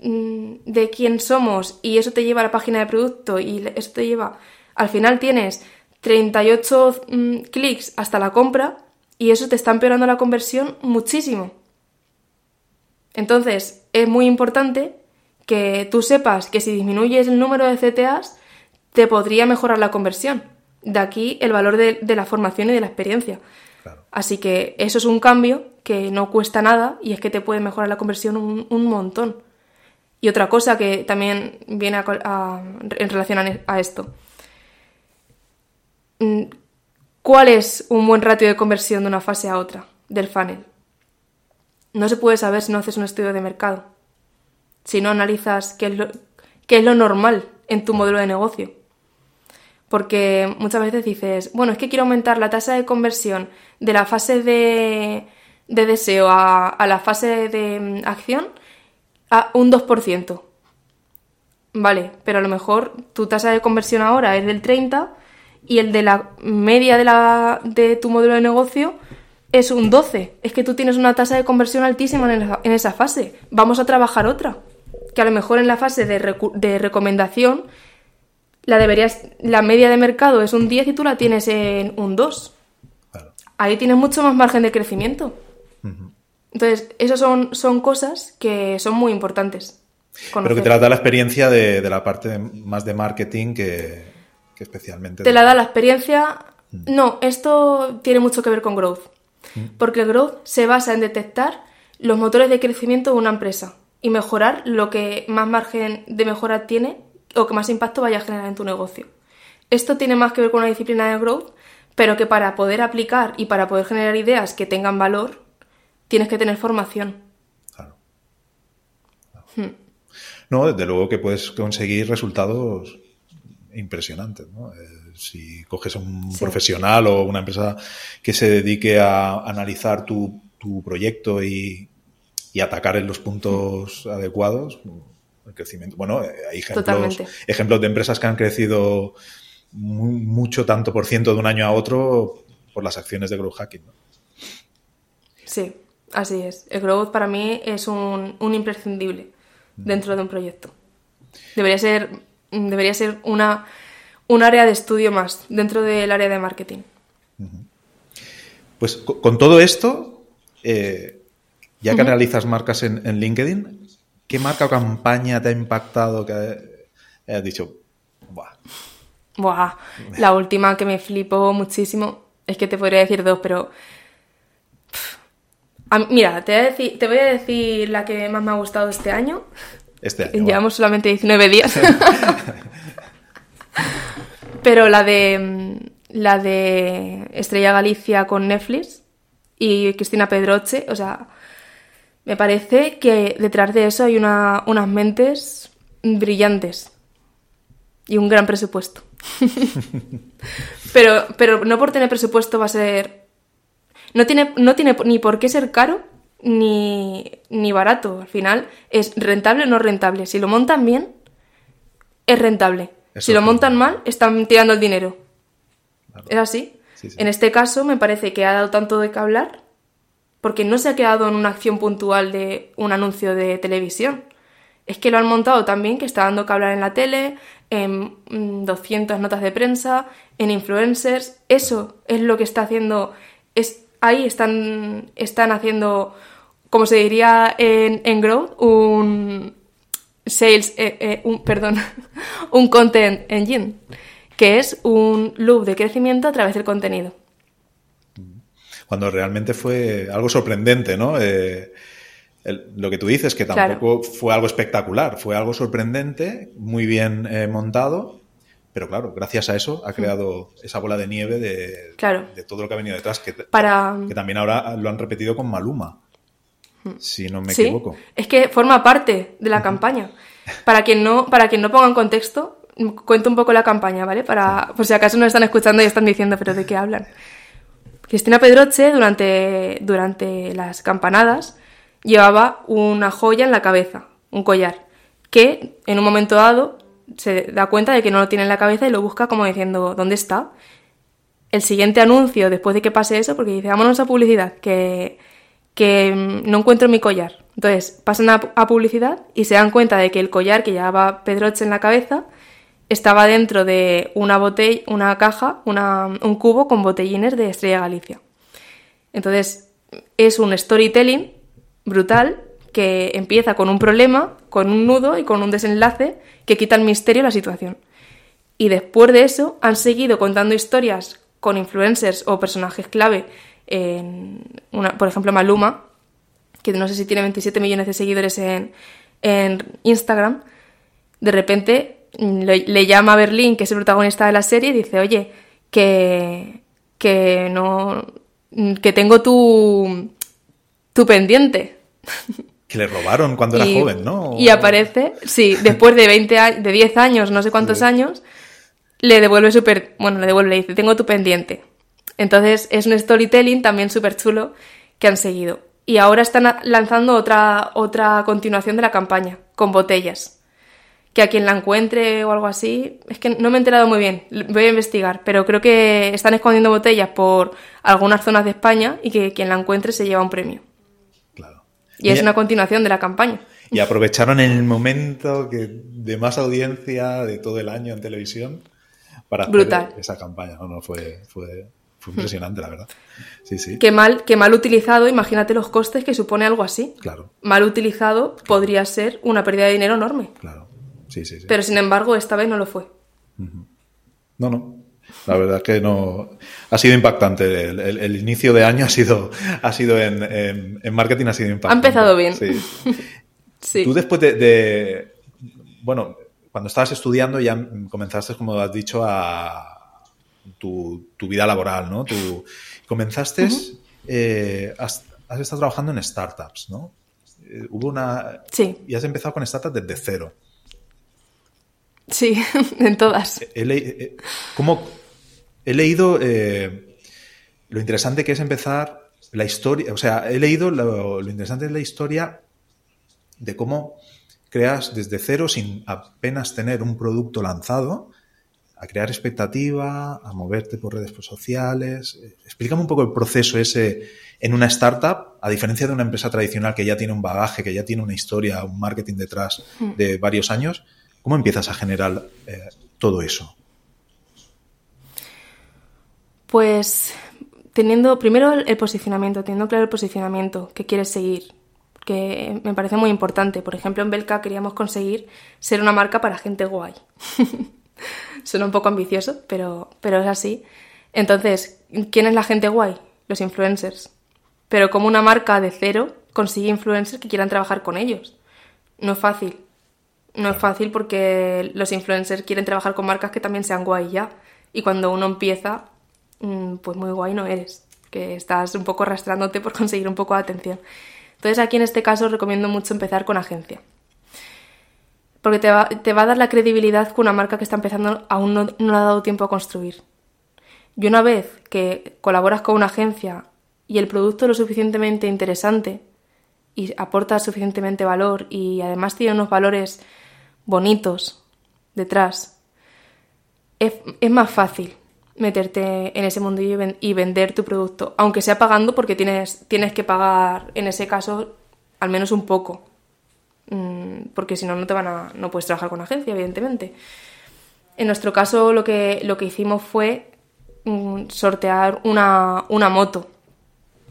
mm, de quién somos y eso te lleva a la página de producto y eso te lleva... Al final tienes 38 mm, clics hasta la compra y eso te está empeorando la conversión muchísimo. Entonces, es muy importante que tú sepas que si disminuyes el número de CTAs, te podría mejorar la conversión. De aquí el valor de, la formación y de la experiencia. Así que eso es un cambio que no cuesta nada y es que te puede mejorar la conversión un, montón. Y otra cosa que también viene en relación a esto. Mm, ¿Cuál es un buen ratio de conversión de una fase a otra del funnel? No se puede saber si no haces un estudio de mercado, si no analizas qué es lo, normal en tu modelo de negocio. Porque muchas veces dices, bueno, es que quiero aumentar la tasa de conversión de la fase de, de deseo a, a, la fase de mm, acción a un 2%. Vale, pero a lo mejor tu tasa de conversión ahora es del 30 y el de la media de, la, de tu modelo de negocio es un 12. Es que tú tienes una tasa de conversión altísima en, esa fase. Vamos a trabajar otra. Que a lo mejor en la fase de, recomendación la deberías la media de mercado es un 10 y tú la tienes en un 2. Ahí tienes mucho más margen de crecimiento. Entonces, esas son, son cosas que son muy importantes. Pero que te la da la experiencia de, la parte más de marketing que, que especialmente... Te la da la experiencia... No, esto tiene mucho que ver con growth. Porque el growth se basa en detectar los motores de crecimiento de una empresa y mejorar lo que más margen de mejora tiene o que más impacto vaya a generar en tu negocio. Esto tiene más que ver con una disciplina de growth, pero que para poder aplicar y para poder generar ideas que tengan valor, tienes que tener formación. Claro. Hmm. No, desde luego que puedes conseguir resultados impresionantes. ¿no? Eh, si coges a un profesional o una empresa que se dedique a analizar tu, proyecto y, y atacar en los puntos adecuados el crecimiento. Bueno, eh, hay ejemplos, ejemplos de empresas que han crecido mucho, tanto por ciento de un año a otro por las acciones de growth hacking. Sí, así es. El growth para mí es un, imprescindible dentro de un proyecto. Debería ser, debería ser una, un área de estudio más dentro del área de marketing. Pues con todo esto, eh, ya que analizas marcas en, LinkedIn, ¿qué marca o campaña te ha impactado que has dicho, Buah. Buah, la última que me flipó muchísimo, es que te podría decir dos, pero... mira, te voy, a decir, te voy, a decir, la que más me ha gustado este año. Este año. Llevamos solamente 19 días. pero la de la de Estrella Galicia con Netflix y Cristina Pedroche, o sea, me parece que detrás de eso hay unas mentes brillantes y un gran presupuesto. pero, pero no por tener presupuesto va a ser... No tiene, no tiene ni por qué ser caro ni, ni barato. Al final es rentable o no rentable. Si lo montan bien, es rentable. Si lo montan mal, están tirando el dinero. ¿Es así? En este caso me parece que ha dado tanto de que hablar porque no se ha quedado en una acción puntual de un anuncio de televisión. Es que lo han montado también que está dando que hablar en la tele, en 200 mm, notas de prensa, en influencers. Eso es lo que está haciendo. Es, ahí están, están haciendo, como se diría en, en Growth, un sales, eh, eh, un, perdón, un content engine que es un loop de crecimiento a través del contenido. Cuando realmente fue algo sorprendente, ¿no? Eh, lo que tú dices, que tampoco fue algo espectacular, fue algo sorprendente, muy bien eh, montado, pero claro, gracias a eso ha creado esa bola de nieve de, de todo lo que ha venido detrás, que, que también ahora lo han repetido con Maluma, si no me equivoco. Es que forma parte de la campaña. Para quien no, para quien no ponga en contexto, cuento un poco la campaña, ¿vale? Para, por si acaso nos están escuchando y están diciendo, pero ¿de qué hablan? Cristina Pedroche, durante, durante las campanadas, llevaba una joya en la cabeza, un collar, que en un momento dado se da cuenta de que no lo tiene en la cabeza y lo busca como diciendo, ¿dónde está? El siguiente anuncio, después de que pase eso, porque dice, vámonos a publicidad, que, que no encuentro mi collar. Entonces pasan a, publicidad y se dan cuenta de que el collar que llevaba Pedroche en la cabeza estaba dentro de una botella, una caja, un cubo con botellines de Estrella Galicia. Entonces, es un storytelling brutal que empieza con un problema, con un nudo y con un desenlace que quita el misterio de la situación. Y después de eso han seguido contando historias con influencers o personajes clave, en una, por ejemplo Maluma, que no sé si tiene 27 millones de seguidores en, en Instagram, de repente le, llama a Berlín, que es el protagonista de la serie, y dice, oye, que, que no, que tengo tu, tu pendiente. Que le robaron cuando era joven, ¿no? Y aparece, sí, después de 20 de 10 años, no sé cuántos años, le devuelve súper, bueno, le devuelve, le dice, tengo tu pendiente. Entonces es un storytelling también súper chulo que han seguido. Y ahora están lanzando otra, otra continuación de la campaña, con botellas que a quien la encuentre o algo así, es que no me he enterado muy bien, voy a investigar, pero creo que están escondiendo botellas por algunas zonas de España y que quien la encuentre se lleva un premio. Claro. Y, es una continuación de la campaña. Y aprovecharon el momento que, de más audiencia de todo el año en televisión para hacer esa campaña. No, no, fue, fue, fue impresionante, la verdad. Sí, sí. Qué mal, qué mal utilizado, imagínate los costes que supone algo así. Claro. Mal utilizado podría ser una pérdida de dinero enorme. Claro. Pero sin embargo, esta vez no lo fue. No, no. La verdad es que no. Ha sido impactante. El, inicio de año ha sido, ha sido en, marketing ha sido impactante. Ha empezado bien. Sí. Tú después de, Bueno, cuando estabas estudiando ya comenzaste, como has dicho, a tu, vida laboral, ¿no? Tú comenzaste. Eh, has, estado trabajando en startups, ¿no? Eh, hubo una. Sí. Y has empezado con startups desde cero. Sí, en todas. He, eh, he leído eh, lo interesante que es empezar la historia, o sea, he leído lo, interesante de la historia de cómo creas desde cero, sin apenas tener un producto lanzado, a crear expectativa, a moverte por redes sociales. Explícame un poco el proceso ese en una startup, a diferencia de una empresa tradicional que ya tiene un bagaje, que ya tiene una historia, un marketing detrás hmm. de varios años. ¿Cómo empiezas a generar eh, todo eso? Pues teniendo primero el posicionamiento, teniendo claro el posicionamiento que quieres seguir, que me parece muy importante. Por ejemplo, en Belka queríamos conseguir ser una marca para gente guay. Suena un poco ambicioso, pero, pero es así. Entonces, ¿quién es la gente guay? Los influencers. Pero como una marca de cero consigue influencers que quieran trabajar con ellos. No es fácil. No es fácil porque los influencers quieren trabajar con marcas que también sean guay ya. Y cuando uno empieza, mm, pues muy guay no eres. Que estás un poco arrastrándote por conseguir un poco de atención. Entonces aquí en este caso recomiendo mucho empezar con agencia. Porque te va, a dar la credibilidad que una marca que está empezando aún no, no ha dado tiempo a construir. Y una vez que colaboras con una agencia y el producto es lo suficientemente interesante y aporta suficientemente valor y además tiene unos valores bonitos detrás, es, más fácil meterte en ese mundillo y, vender tu producto, aunque sea pagando porque tienes, tienes que pagar en ese caso al menos un poco, porque si no no te van a, no puedes trabajar con agencia evidentemente. En nuestro caso lo que, lo que hicimos fue mm, sortear una, una, moto.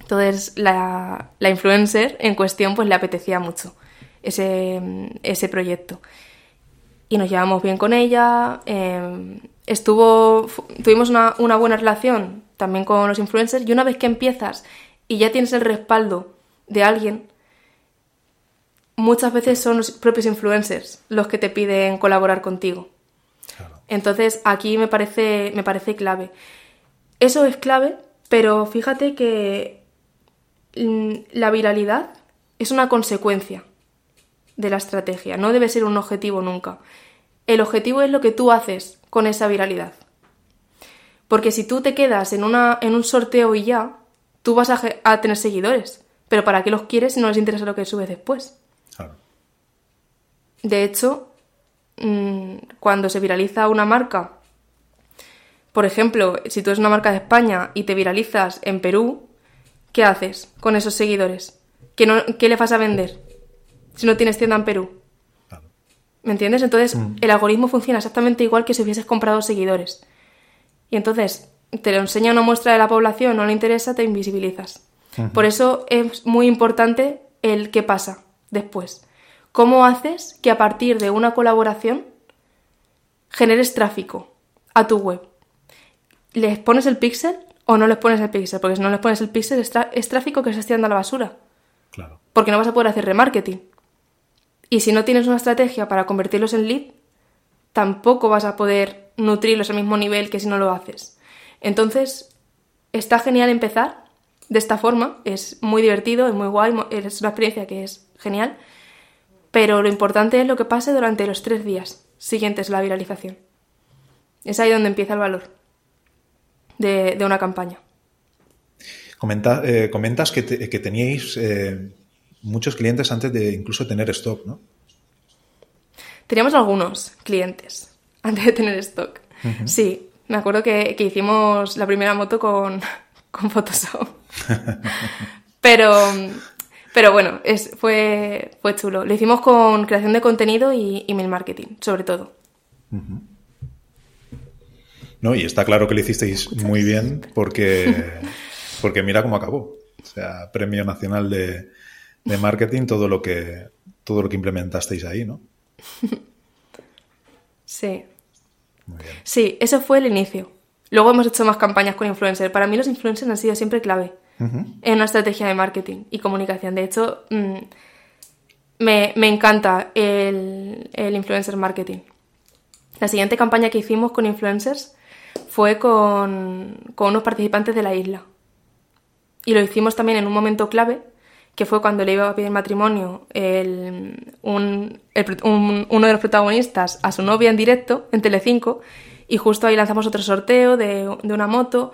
Entonces la, la, influencer en cuestión pues le apetecía mucho ese, ese proyecto. Y nos llevamos bien con ella. Eh, estuvo, tuvimos una, una buena relación también con los influencers y una vez que empiezas y ya tienes el respaldo de alguien, muchas veces son los propios influencers los que te piden colaborar contigo. Entonces aquí me parece, me parece clave. Eso es clave, pero fíjate que mm, la viralidad es una consecuencia de la estrategia, no debe ser un objetivo nunca. El objetivo es lo que tú haces con esa viralidad. Porque si tú te quedas en, una, en un sorteo y ya, tú vas a, tener seguidores. Pero ¿para qué los quieres si no les interesa lo que subes después? De hecho, mm, cuando se viraliza una marca, por ejemplo, si tú eres una marca de España y te viralizas en Perú, ¿qué haces con esos seguidores? ¿Qué, no, qué le vas a vender si no tienes tienda en Perú? ¿Me entiendes? Entonces, mm. el algoritmo funciona exactamente igual que si hubieses comprado seguidores. Y entonces, te lo enseña una muestra de la población, no le interesa, te invisibilizas. Por eso es muy importante el qué pasa después. ¿Cómo haces que a partir de una colaboración generes tráfico a tu web? ¿Les pones el píxel o no les pones el píxel? Porque si no les pones el píxel es, tráfico que se está tirando a la basura. Claro. Porque no vas a poder hacer remarketing. Y si no tienes una estrategia para convertirlos en lead, tampoco vas a poder nutrirlos al mismo nivel que si no lo haces. Entonces, está genial empezar de esta forma, es muy divertido, es muy guay, es una experiencia que es genial, pero lo importante es lo que pase durante los tres días siguientes a la viralización. Es ahí donde empieza el valor de, una campaña. Eh, comentas que, teníais eh, muchos clientes antes de incluso tener stock, ¿no? Teníamos algunos clientes antes de tener stock. Sí, me acuerdo que, hicimos la primera moto con, con Photoshop. pero, pero bueno, es, fue, fue chulo. Lo hicimos con creación de contenido y email marketing, sobre todo. No, y está claro que lo hicisteis muy bien porque, porque mira cómo acabó. O sea, Premio Nacional de, de marketing todo lo que todo lo que implementasteis ahí, ¿no? Sí. Sí, eso fue el inicio. Luego hemos hecho más campañas con influencers. Para mí los influencers han sido siempre clave en una estrategia de marketing y comunicación. De hecho, mm, me, encanta el, el, influencer marketing. La siguiente campaña que hicimos con influencers fue con, con unos participantes de la isla. Y lo hicimos también en un momento clave que fue cuando le iba a pedir matrimonio uno de los protagonistas a su novia en directo en Telecinco y justo ahí lanzamos otro sorteo de, una moto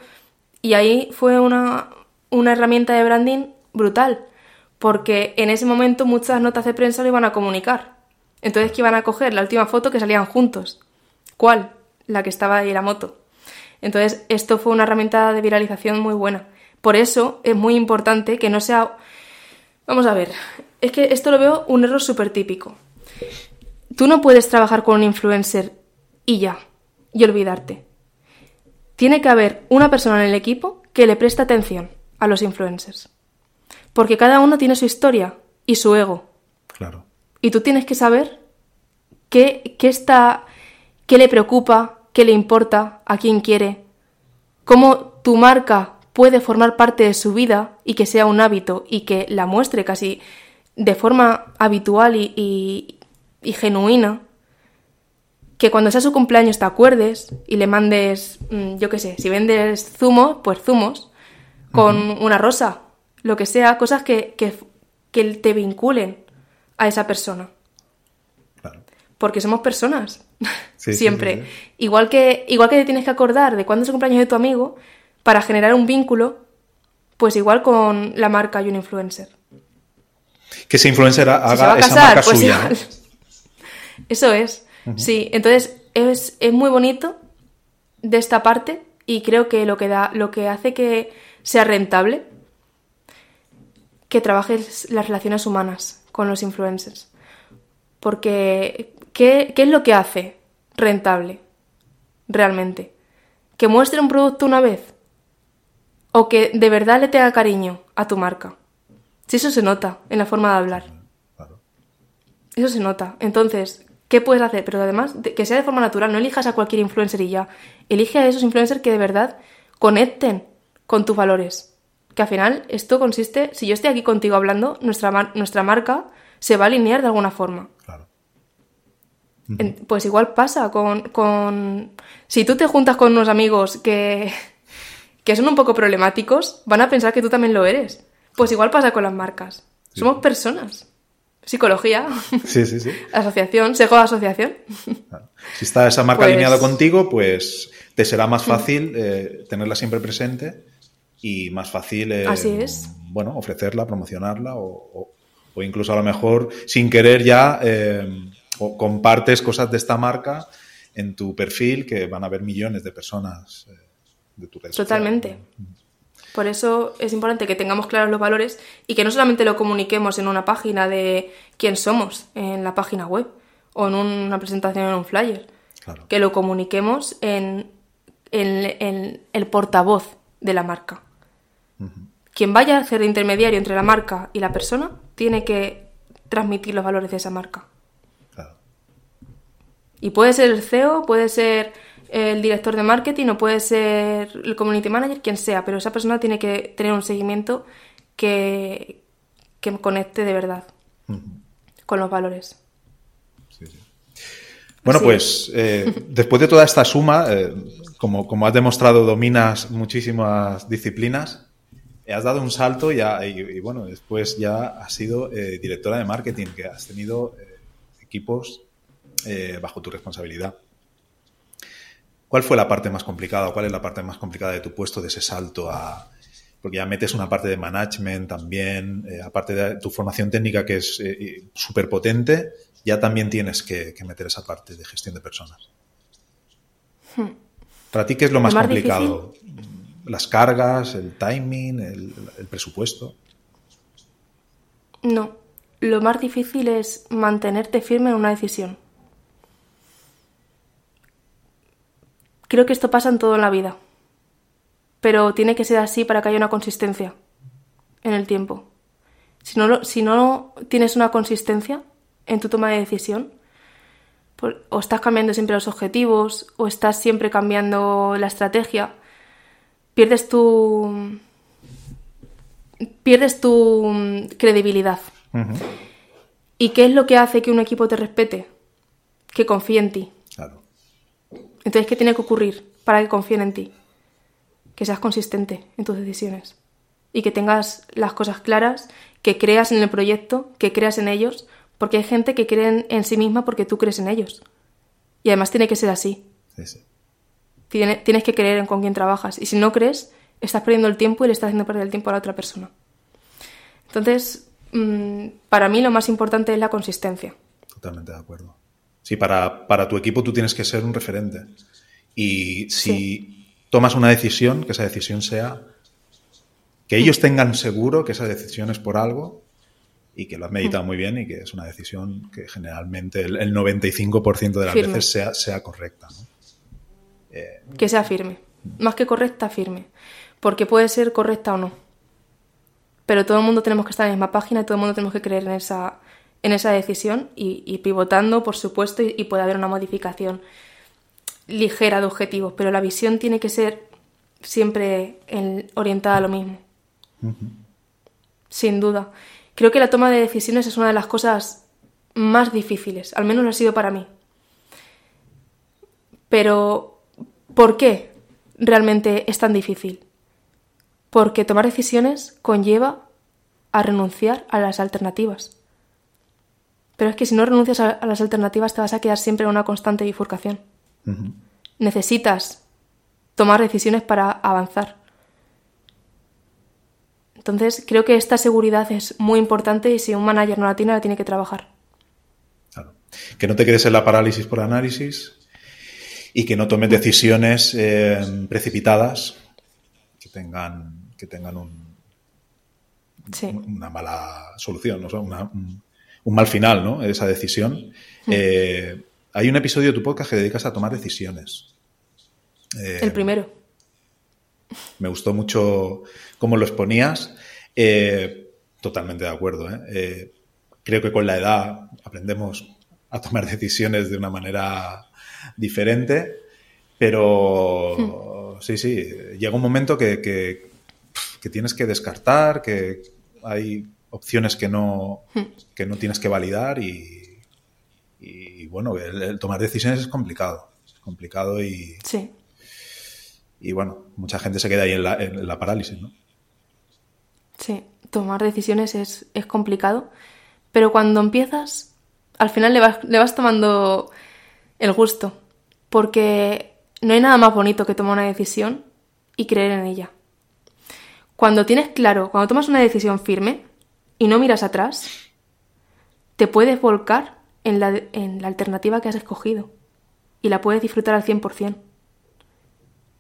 y ahí fue una, herramienta de branding brutal porque en ese momento muchas notas de prensa lo iban a comunicar. Entonces, ¿qué iban a coger? La última foto que salían juntos. ¿Cuál? La que estaba ahí la moto. Entonces, esto fue una herramienta de viralización muy buena. Por eso es muy importante que no sea... Vamos a ver, es que esto lo veo un error súper típico. Tú no puedes trabajar con un influencer y ya, y olvidarte. Tiene que haber una persona en el equipo que le preste atención a los influencers. Porque cada uno tiene su historia y su ego. Claro. Y tú tienes que saber qué, qué está, qué le preocupa, qué le importa, a quién quiere, cómo tu marca puede formar parte de su vida y que sea un hábito y que la muestre casi de forma habitual y, genuina, que cuando sea su cumpleaños te acuerdes y le mandes, mm, yo qué sé, si vendes zumo, pues zumos, con una rosa, lo que sea, cosas que, que, te vinculen a esa persona. Porque somos personas, siempre. igual, que, igual que te tienes que acordar de cuándo es el cumpleaños de tu amigo para generar un vínculo, pues igual con la marca y un influencer. Que ese influencer haga esa marca pues suya. Eso es. Sí, entonces es, es, muy bonito de esta parte y creo que lo que da, lo que hace que sea rentable, que trabajes las relaciones humanas con los influencers. Porque, ¿qué, ¿qué es lo que hace rentable realmente? ¿Que muestre un producto una vez? ¿O que de verdad le tenga cariño a tu marca? Si eso se nota en la forma de hablar. Eso se nota. Entonces, ¿qué puedes hacer? Pero además, que sea de forma natural, no elijas a cualquier influencer y ya. Elige a esos influencers que de verdad conecten con tus valores. Que al final esto consiste, si yo estoy aquí contigo hablando, nuestra, nuestra marca se va a alinear de alguna forma. Claro. Pues igual pasa con, con... Si tú te juntas con unos amigos que, que son un poco problemáticos, van a pensar que tú también lo eres. Pues igual pasa con las marcas. Somos personas. Psicología. Sí, sí, sí. Asociación, seco de asociación. Si está esa marca pues alineada contigo, pues te será más fácil eh, tenerla siempre presente y más fácil eh, Así es. bueno, ofrecerla, promocionarla o, incluso a lo mejor sin querer ya eh, o compartes cosas de esta marca en tu perfil que van a ver millones de personas de tu red Totalmente. Por eso es importante que tengamos claros los valores y que no solamente lo comuniquemos en una página de quién somos, en la página web o en una presentación en un flyer, que lo comuniquemos en, el portavoz de la marca. Quien vaya a ser intermediario entre la marca y la persona tiene que transmitir los valores de esa marca. Y puede ser el CEO, puede ser el director de marketing o puede ser el community manager, quien sea, pero esa persona tiene que tener un seguimiento que, que conecte de verdad con los valores. Bueno, pues eh, después de toda esta suma, eh, como, como, has demostrado, dominas muchísimas disciplinas. Has dado un salto y, y, bueno, después ya has sido eh, directora de marketing, que has tenido equipos bajo tu responsabilidad. ¿Cuál fue la parte más complicada o cuál es la parte más complicada de tu puesto de ese salto a... Porque ya metes una parte de management también, eh, aparte de tu formación técnica que es eh, súper potente, ya también tienes que, meter esa parte de gestión de personas. Hmm. ¿Para ti qué es lo más, complicado? ¿Las cargas, el timing, el presupuesto? No, lo más difícil es mantenerte firme en una decisión. Creo que esto pasa en todo en la vida. Pero tiene que ser así para que haya una consistencia en el tiempo. Si no, si no tienes una consistencia en tu toma de decisión, pues, o estás cambiando siempre los objetivos, o estás siempre cambiando la estrategia, pierdes tu. pierdes tu mm, credibilidad. ¿Y qué es lo que hace que un equipo te respete? Que confíe en ti. Entonces, ¿qué tiene que ocurrir para que confíen en ti? Que seas consistente en tus decisiones y que tengas las cosas claras, que creas en el proyecto, que creas en ellos, porque hay gente que cree en, sí misma porque tú crees en ellos. Y además tiene que ser así. Tienes que creer en con quién trabajas. Y si no crees, estás perdiendo el tiempo y le estás haciendo perder el tiempo a la otra persona. Entonces, mm, para mí lo más importante es la consistencia. Totalmente de acuerdo. Sí, para, para tu equipo tú tienes que ser un referente. Y si tomas una decisión, que esa decisión sea que ellos tengan seguro que esa decisión es por algo y que lo has meditado muy bien y que es una decisión que generalmente el, 95% de las veces sea, sea correcta. Eh, que sea firme. Más que correcta, firme. Porque puede ser correcta o no. Pero todo el mundo tenemos que estar en la misma página y todo el mundo tenemos que creer en esa, en esa decisión y, pivotando, por supuesto, y, puede haber una modificación ligera de objetivos, pero la visión tiene que ser siempre orientada a lo mismo. Sin duda. Creo que la toma de decisiones es una de las cosas más difíciles, al menos lo ha sido para mí. Pero, ¿por qué realmente es tan difícil? Porque tomar decisiones conlleva a renunciar a las alternativas. Pero es que si no renuncias a, las alternativas te vas a quedar siempre en una constante bifurcación. Necesitas tomar decisiones para avanzar. Entonces, creo que esta seguridad es muy importante y si un manager no la tiene, la tiene que trabajar. Claro. Que no te quedes en la parálisis por análisis y que no tomes decisiones eh, precipitadas que tengan, que tengan un, una mala solución, un, mal final, ¿no? Esa decisión. Eh, hay un episodio de tu podcast que dedicas a tomar decisiones. El eh, primero. Me gustó mucho cómo lo exponías. Eh, totalmente de acuerdo. creo que con la edad aprendemos a tomar decisiones de una manera diferente, pero hmm. sí, sí, llega un momento que, que tienes que descartar, que hay opciones que no, hmm. que no tienes que validar y, y bueno, el, tomar decisiones es complicado. Es complicado y. Sí. Y bueno, mucha gente se queda ahí en la, en la parálisis, ¿no? Sí, tomar decisiones es, es, complicado, pero cuando empiezas, al final le vas, le vas tomando el gusto, porque no hay nada más bonito que tomar una decisión y creer en ella. Cuando tienes claro, cuando tomas una decisión firme y no miras atrás, te puedes volcar en la, en la alternativa que has escogido y la puedes disfrutar al 100%.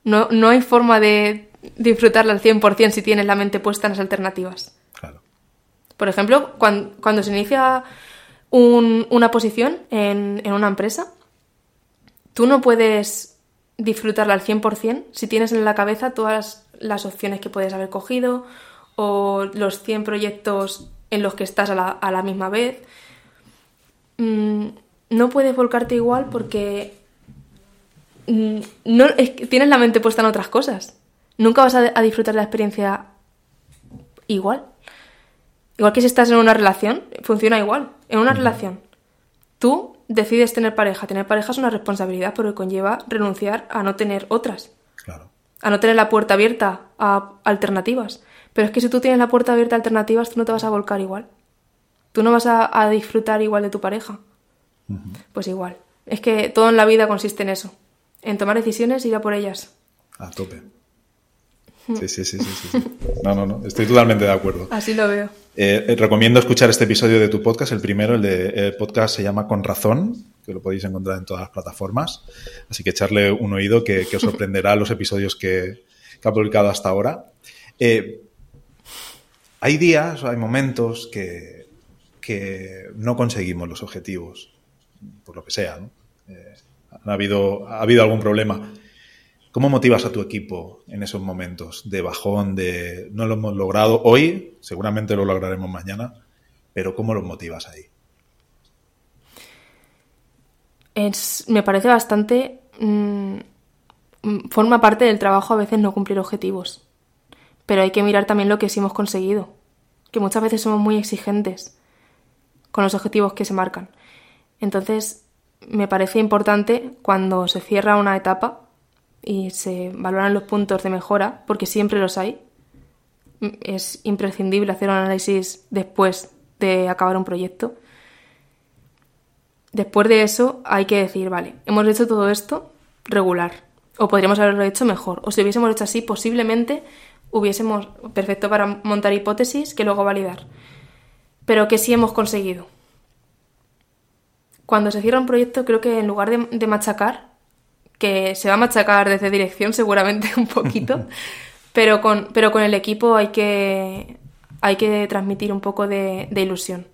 No, no hay forma de disfrutarla al 100% si tienes la mente puesta en las alternativas. Claro. Por ejemplo, cuando, cuando se inicia una posición en, en una empresa, tú no puedes disfrutarla al 100% si tienes en la cabeza todas las opciones que puedes haber cogido o los 100 proyectos en los que estás a la, misma vez. Mm, no puedes volcarte igual porque mm, no, tienes la mente puesta en otras cosas. Nunca vas a, disfrutar la experiencia igual. Igual que si estás en una relación, funciona igual. En una relación, tú decides tener pareja. Tener pareja es una responsabilidad porque conlleva renunciar a no tener otras. Claro a no tener la puerta abierta a alternativas. Pero es que si tú tienes la puerta abierta a alternativas, tú no te vas a volcar igual. Tú no vas a, disfrutar igual de tu pareja. Pues igual. Es que todo en la vida consiste en eso. En tomar decisiones y ir a por ellas. A tope. Sí, sí, sí, sí, sí. No, no, no. Estoy totalmente de acuerdo. Así lo veo. Eh, eh, recomiendo escuchar este episodio de tu podcast. El primero, el de podcast se llama Con Razón, que lo podéis encontrar en todas las plataformas. Así que echarle un oído que, os sorprenderá los episodios que, ha publicado hasta ahora. Eh, hay días, hay momentos que, que, no conseguimos los objetivos, por lo que sea. ha, habido, ha habido algún problema. ¿Cómo motivas a tu equipo en esos momentos de bajón, de no lo hemos logrado hoy, seguramente lo lograremos mañana, pero cómo los motivas ahí? Me parece bastante... Mm, forma parte del trabajo a veces no cumplir objetivos, pero hay que mirar también lo que sí hemos conseguido, que muchas veces somos muy exigentes con los objetivos que se marcan. Entonces, me parece importante cuando se cierra una etapa y se valoran los puntos de mejora, porque siempre los hay. Es imprescindible hacer un análisis después de acabar un proyecto. Después de eso hay que decir, vale, hemos hecho todo esto regular, o podríamos haberlo hecho mejor, o si hubiésemos hecho así, posiblemente hubiésemos perfecto para montar hipótesis que luego validar. pero que sí hemos conseguido. Cuando se cierra un proyecto, creo que en lugar de, de machacar, que se va a machacar desde dirección seguramente un poquito, pero, con, pero con el equipo hay que, hay que transmitir un poco de, ilusión.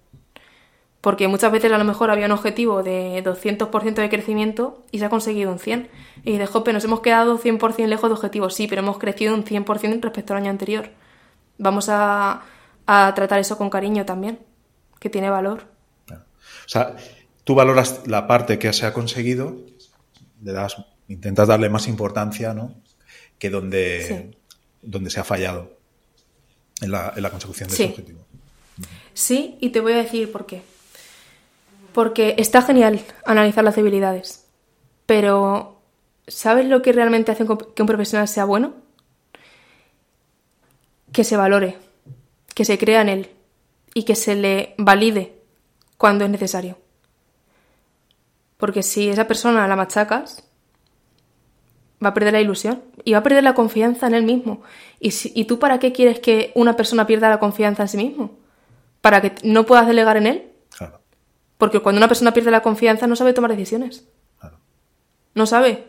Porque muchas veces a lo mejor había un objetivo de 200% de crecimiento y se ha conseguido un 100%. Y de jope, nos hemos quedado 100% lejos de objetivo, sí, pero hemos crecido un 100% respecto al año anterior. Vamos a, a tratar eso con cariño también, que tiene valor. O sea, tú valoras la parte que se ha conseguido, le das, intentas darle más importancia, ¿no? Que donde, Sí. donde se ha fallado en la, en la consecución de Sí. ese objetivo. Sí, y te voy a decir por qué. Porque está genial analizar las debilidades, pero ¿sabes lo que realmente hace que un profesional sea bueno? Que se valore, que se crea en él y que se le valide cuando es necesario. Porque si esa persona la machacas, va a perder la ilusión y va a perder la confianza en él mismo. ¿Y, si- ¿Y tú para qué quieres que una persona pierda la confianza en sí mismo? ¿Para que no puedas delegar en él? Claro, Porque cuando una persona pierde la confianza no sabe tomar decisiones. claro. No sabe.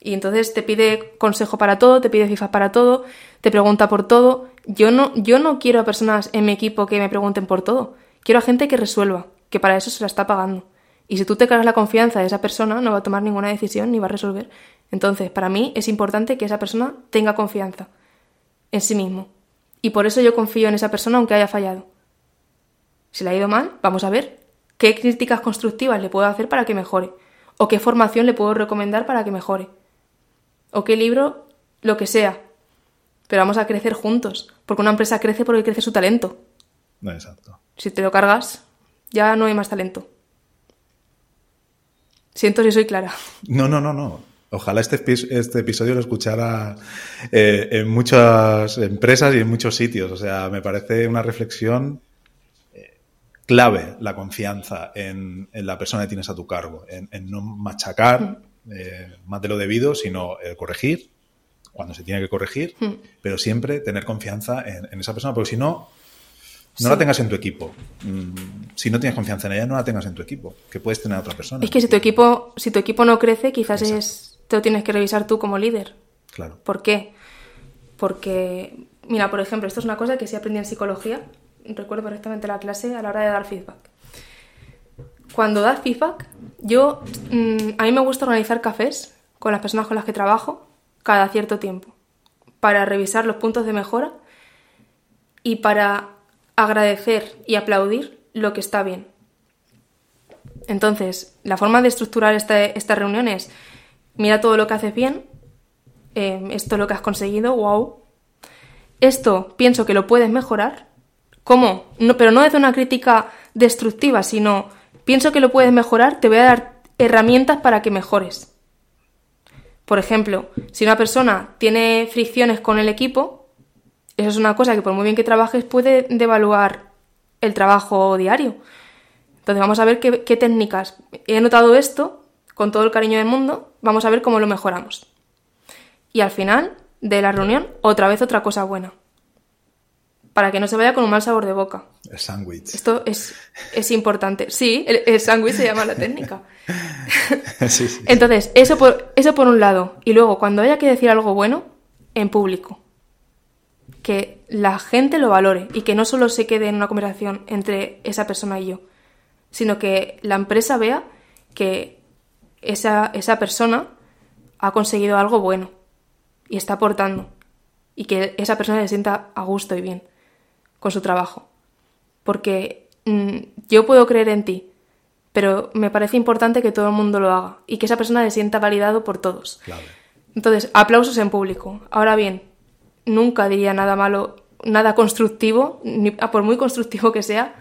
Y entonces te pide consejo para todo, te pide FIFA para todo, te pregunta por todo. Yo no, yo no quiero a personas en mi equipo que me pregunten por todo. Quiero a gente que resuelva, que para eso se la está pagando. Y si tú te cargas la confianza de esa persona, no va a tomar ninguna decisión ni va a resolver. Entonces, para mí es importante que esa persona tenga confianza en sí mismo. Y por eso yo confío en esa persona aunque haya fallado. Si le ha ido mal, vamos a ver qué críticas constructivas le puedo hacer para que mejore. O qué formación le puedo recomendar para que mejore. O qué libro, lo que sea. Pero vamos a crecer juntos. Porque una empresa crece porque crece su talento. No, exacto. Si te lo cargas, ya no hay más talento. Siento si soy clara. No, no, no, no. Ojalá este, este episodio lo escuchara eh, en muchas empresas y en muchos sitios. O sea, me parece una reflexión eh, clave la confianza en, en la persona que tienes a tu cargo, en, en no machacar eh, más de lo debido, sino eh, corregir cuando se tiene que corregir, Mm. pero siempre tener confianza en, en esa persona, porque si no, no Sí. la tengas en tu equipo. Mm, Si no tienes confianza en ella, no la tengas en tu equipo, que puedes tener a otra persona. Es que si tu equipo, si tu equipo no crece, quizás Exacto. es, te lo tienes que revisar tú como líder. Claro. ¿Por qué? Porque, mira, por ejemplo, esto es una cosa que sí aprendí en psicología, recuerdo perfectamente la clase a la hora de dar feedback. Cuando das feedback, yo, mm, a mí me gusta organizar cafés con las personas con las que trabajo cada cierto tiempo, para revisar los puntos de mejora y para agradecer y aplaudir lo que está bien. Entonces, la forma de estructurar esta, esta reunión es, mira todo lo que haces bien, eh, esto es lo que has conseguido, wow. Esto pienso que lo puedes mejorar. ¿Cómo? No, pero no desde una crítica destructiva, sino pienso que lo puedes mejorar, te voy a dar herramientas para que mejores. Por ejemplo, si una persona tiene fricciones con el equipo, eso es una cosa que por muy bien que trabajes puede devaluar el trabajo diario. Entonces vamos a ver qué, qué técnicas. He notado esto con todo el cariño del mundo, vamos a ver cómo lo mejoramos. Y al final de la reunión, otra vez otra cosa buena. Para que no se vaya con un mal sabor de boca. El sándwich. Esto es, es importante. Sí, el, el sándwich se llama la técnica. sí, sí. Entonces, eso por, eso por un lado. Y luego, cuando haya que decir algo bueno, en público. Que la gente lo valore y que no solo se quede en una conversación entre esa persona y yo, sino que la empresa vea que esa, esa persona ha conseguido algo bueno y está aportando. Y que esa persona se sienta a gusto y bien con su trabajo. Porque mm, yo puedo creer en ti, pero me parece importante que todo el mundo lo haga y que esa persona se sienta validado por todos. Entonces, aplausos en público. Ahora bien, nunca diría nada malo, nada constructivo, ni, a por muy constructivo que sea,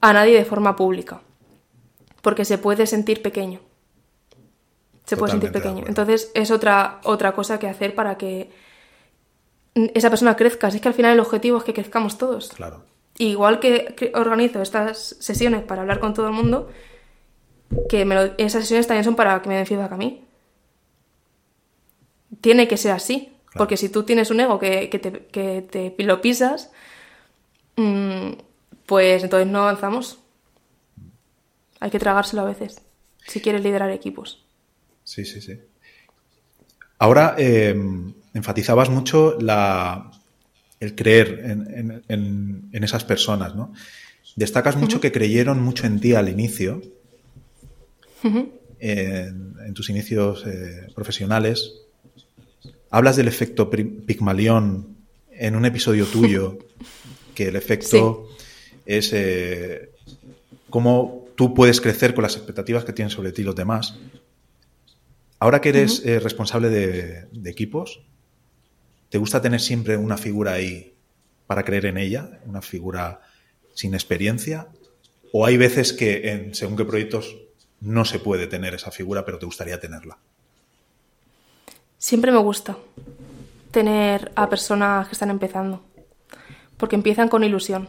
a nadie de forma pública. Porque se puede sentir pequeño. Se puede sentir pequeño. Entonces, es otra, otra cosa que hacer para que esa persona crezca. Si es que al final el objetivo es que crezcamos todos. Claro. Igual que que organizo estas sesiones para hablar con todo el mundo, que me lo- esas sesiones también son para que me den feedback a mí. Tiene que ser así, Claro. porque si tú tienes un ego que, que te, que te lo pisas, mm, pues entonces no avanzamos. Hay que tragárselo a veces, si quieres liderar equipos. Sí, sí, sí. Ahora em, enfatizabas mucho la, el creer en, esas personas, ¿no? Destacas mucho que creyeron mucho en ti al inicio, en, tus inicios eh, profesionales. Hablas del efecto Pigmalión en un episodio tuyo, que el efecto es eh, cómo tú puedes crecer con las expectativas que tienen sobre ti los demás. Ahora que eres eh, responsable de, equipos, ¿te gusta tener siempre una figura ahí para creer en ella? ¿Una figura sin experiencia? ¿O hay veces que en según qué proyectos no se puede tener esa figura, pero te gustaría tenerla? Siempre me gusta tener a personas que están empezando, porque empiezan con ilusión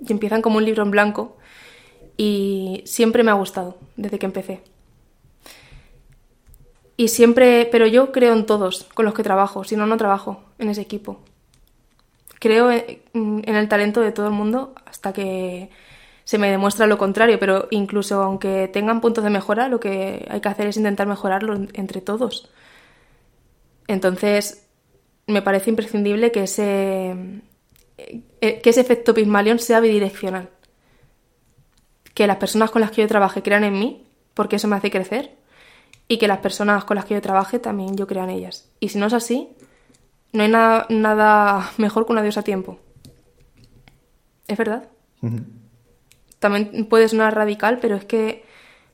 y empiezan como un libro en blanco y siempre me ha gustado desde que empecé. Y siempre, pero yo creo en todos con los que trabajo, si no, no trabajo en ese equipo. Creo en el talento de todo el mundo hasta que se me demuestra lo contrario, pero incluso aunque tengan puntos de mejora, lo que hay que hacer es intentar mejorarlo entre todos. Entonces, me parece imprescindible que ese, eh, que ese efecto Pygmalion sea bidireccional. Que las personas con las que yo trabaje crean en mí, porque eso me hace crecer, y que las personas con las que yo trabaje también yo crea en ellas. Y si no es así, no hay nada, nada mejor que un adiós a tiempo. ¿Es verdad? También puede sonar radical, pero es que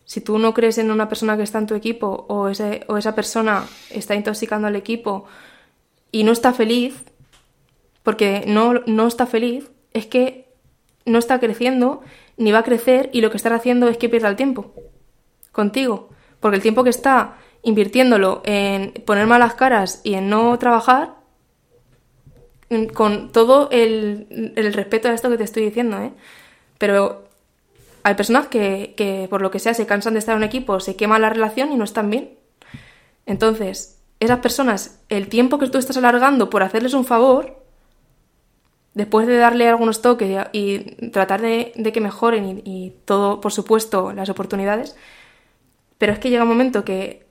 si tú no crees en una persona que está en tu equipo o, ese, o esa persona está intoxicando al equipo y no está feliz, porque no, no está feliz, es que no está creciendo ni va a crecer y lo que está haciendo es que pierda el tiempo contigo. Porque el tiempo que está invirtiéndolo en poner malas caras y en no trabajar, con todo el, respeto a esto que te estoy diciendo, ¿eh? Pero hay personas que, que, por lo que sea, se cansan de estar en un equipo, se quema la relación y no están bien. Entonces, esas personas, el tiempo que tú estás alargando por hacerles un favor, después de darle algunos toques y, tratar de, que mejoren y, todo, por supuesto, las oportunidades, pero es que llega un momento que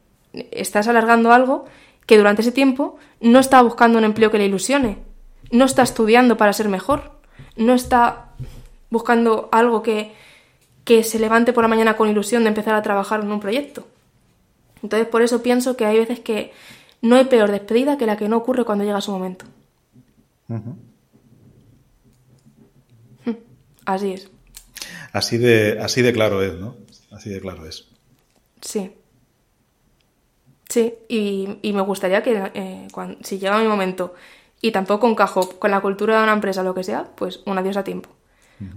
estás alargando algo que durante ese tiempo no está buscando un empleo que le ilusione, no está estudiando para ser mejor, no está buscando algo que, que se levante por la mañana con ilusión de empezar a trabajar en un proyecto. Entonces por eso pienso que hay veces que no hay peor despedida que la que no ocurre cuando llega su momento. Así es. Así de, así de claro es, ¿no? Así de claro es. Sí. Sí, y, me gustaría que eh, si llega mi momento y tampoco encajo con la cultura de una empresa o lo que sea, pues un adiós a tiempo.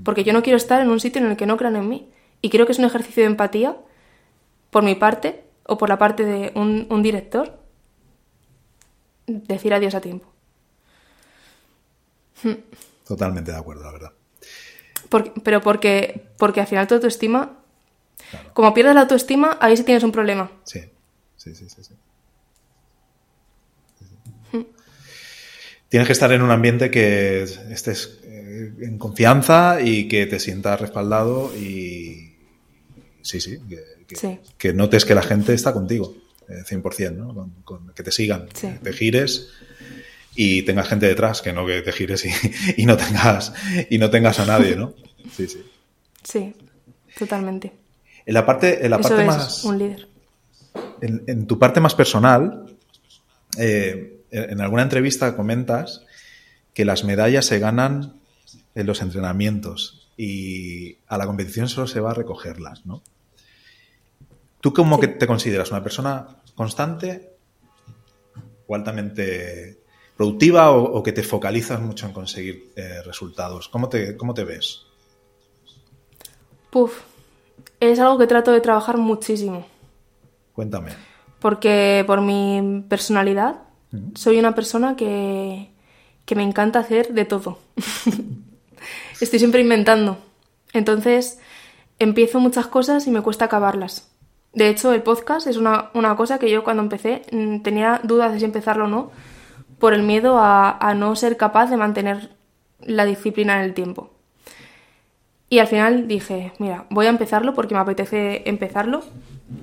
Porque yo no quiero estar en un sitio en el que no crean en mí. Y creo que es un ejercicio de empatía por mi parte o por la parte de un, director decir adiós a tiempo. Totalmente de acuerdo, la verdad. pero porque, porque al final tu autoestima como pierdes la autoestima, ahí sí tienes un problema. Sí, sí, sí, sí. Tienes que estar en un ambiente que estés en confianza y que te sientas respaldado y sí, sí, que, notes que la gente está contigo, 100%, eh, ¿no? que te sigan, que te gires y tengas gente detrás, que no que te gires y, no tengas y no tengas a nadie, ¿no? Sí, sí. Sí, totalmente. En la parte, en la parte más. Un líder. En, tu parte más personal, eh, en alguna entrevista comentas que las medallas se ganan en los entrenamientos y a la competición solo se va a recogerlas, ¿no? ¿Tú cómo que te consideras? ¿Una persona constante o altamente productiva o, que te focalizas mucho en conseguir eh, resultados? ¿Cómo te, ¿Cómo te ves? Puf, es algo que trato de trabajar muchísimo. Cuéntame. Porque por mi personalidad soy una persona que, me encanta hacer de todo. Estoy siempre inventando. Entonces empiezo muchas cosas y me cuesta acabarlas. De hecho, el podcast es una, cosa que yo cuando empecé mm, tenía dudas de si empezarlo o no, por el miedo a, a no ser capaz de mantener la disciplina en el tiempo. Y al final dije, mira, voy a empezarlo porque me apetece empezarlo.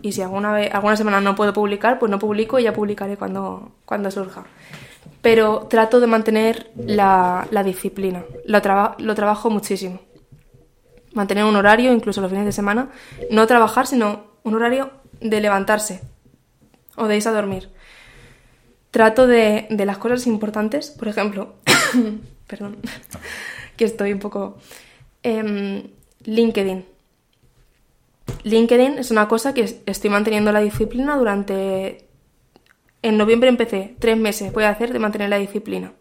Y si alguna, vez, alguna semana no puedo publicar, pues no publico y ya publicaré cuando, cuando surja. Pero trato de mantener la, disciplina. Lo, trabajo muchísimo. Mantener un horario, incluso los fines de semana. No trabajar, sino un horario de levantarse o de irse a dormir. Trato de, de las cosas importantes, por ejemplo, perdón, que estoy un poco Em, LinkedIn. LinkedIn es una cosa que estoy manteniendo la disciplina durante... En noviembre empecé, tres meses voy a hacer de mantener la disciplina.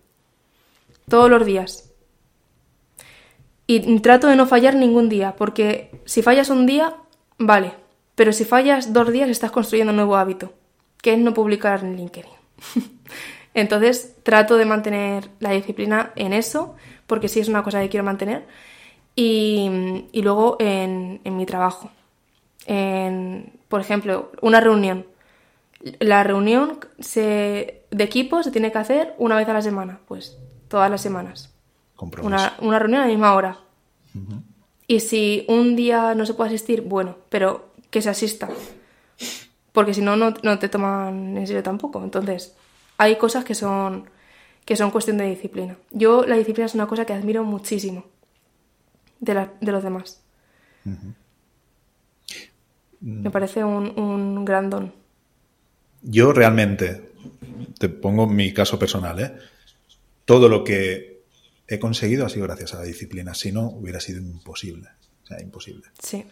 Todos los días. Y trato de no fallar ningún día, porque si fallas un día, vale. Pero si fallas dos días, estás construyendo un nuevo hábito, que es no publicar en LinkedIn. Entonces, trato de mantener la disciplina en eso, porque sí es una cosa que quiero mantener. Y, luego en, mi trabajo. por ejemplo, una reunión. La reunión de equipo se tiene que hacer una vez a la semana, pues todas las semanas. Una, una, reunión a la misma hora. Y si un día no se puede asistir, bueno, pero que se asista. Porque si no, no te toman en serio tampoco. Entonces, hay cosas que son, que son cuestión de disciplina. Yo la disciplina es una cosa que admiro muchísimo de, los demás. Me parece un, un, gran don. Yo realmente, te pongo mi caso personal, ¿eh? todo lo que he conseguido ha sido gracias a la disciplina, si no hubiera sido imposible. O sea, imposible. Sí.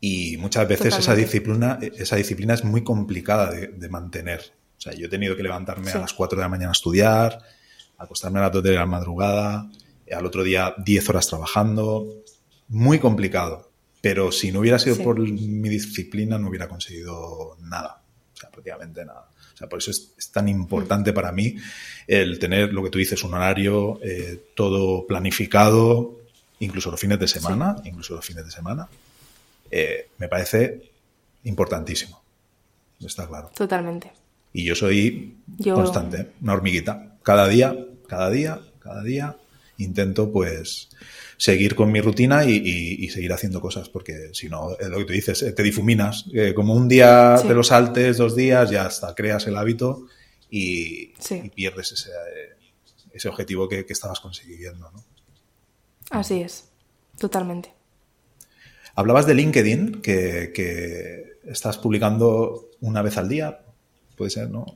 Y muchas veces esa disciplina, esa disciplina es muy complicada de, mantener. O sea, yo he tenido que levantarme a las 4 de la mañana a estudiar, acostarme a las 2 de la madrugada, al otro día 10 horas trabajando, muy complicado. Pero si no hubiera sido por mi disciplina, no hubiera conseguido nada. Sea, prácticamente nada. O sea, por eso es, tan importante para mí el tener lo que tú dices, un horario, eh, todo planificado, incluso los fines de semana, incluso los fines de semana. Eh, me parece importantísimo. Está claro. Totalmente. Y yo soy constante, una hormiguita. Cada día, cada día, cada día intento pues seguir con mi rutina y, seguir haciendo cosas, porque si no, lo que tú dices, eh, te difuminas. Eh, como un día te lo saltes, dos días, ya hasta creas el hábito y, pierdes ese, ese objetivo que, estabas consiguiendo. ¿no? Así es, totalmente. Hablabas de LinkedIn, que, estás publicando una vez al día, puede ser, ¿no?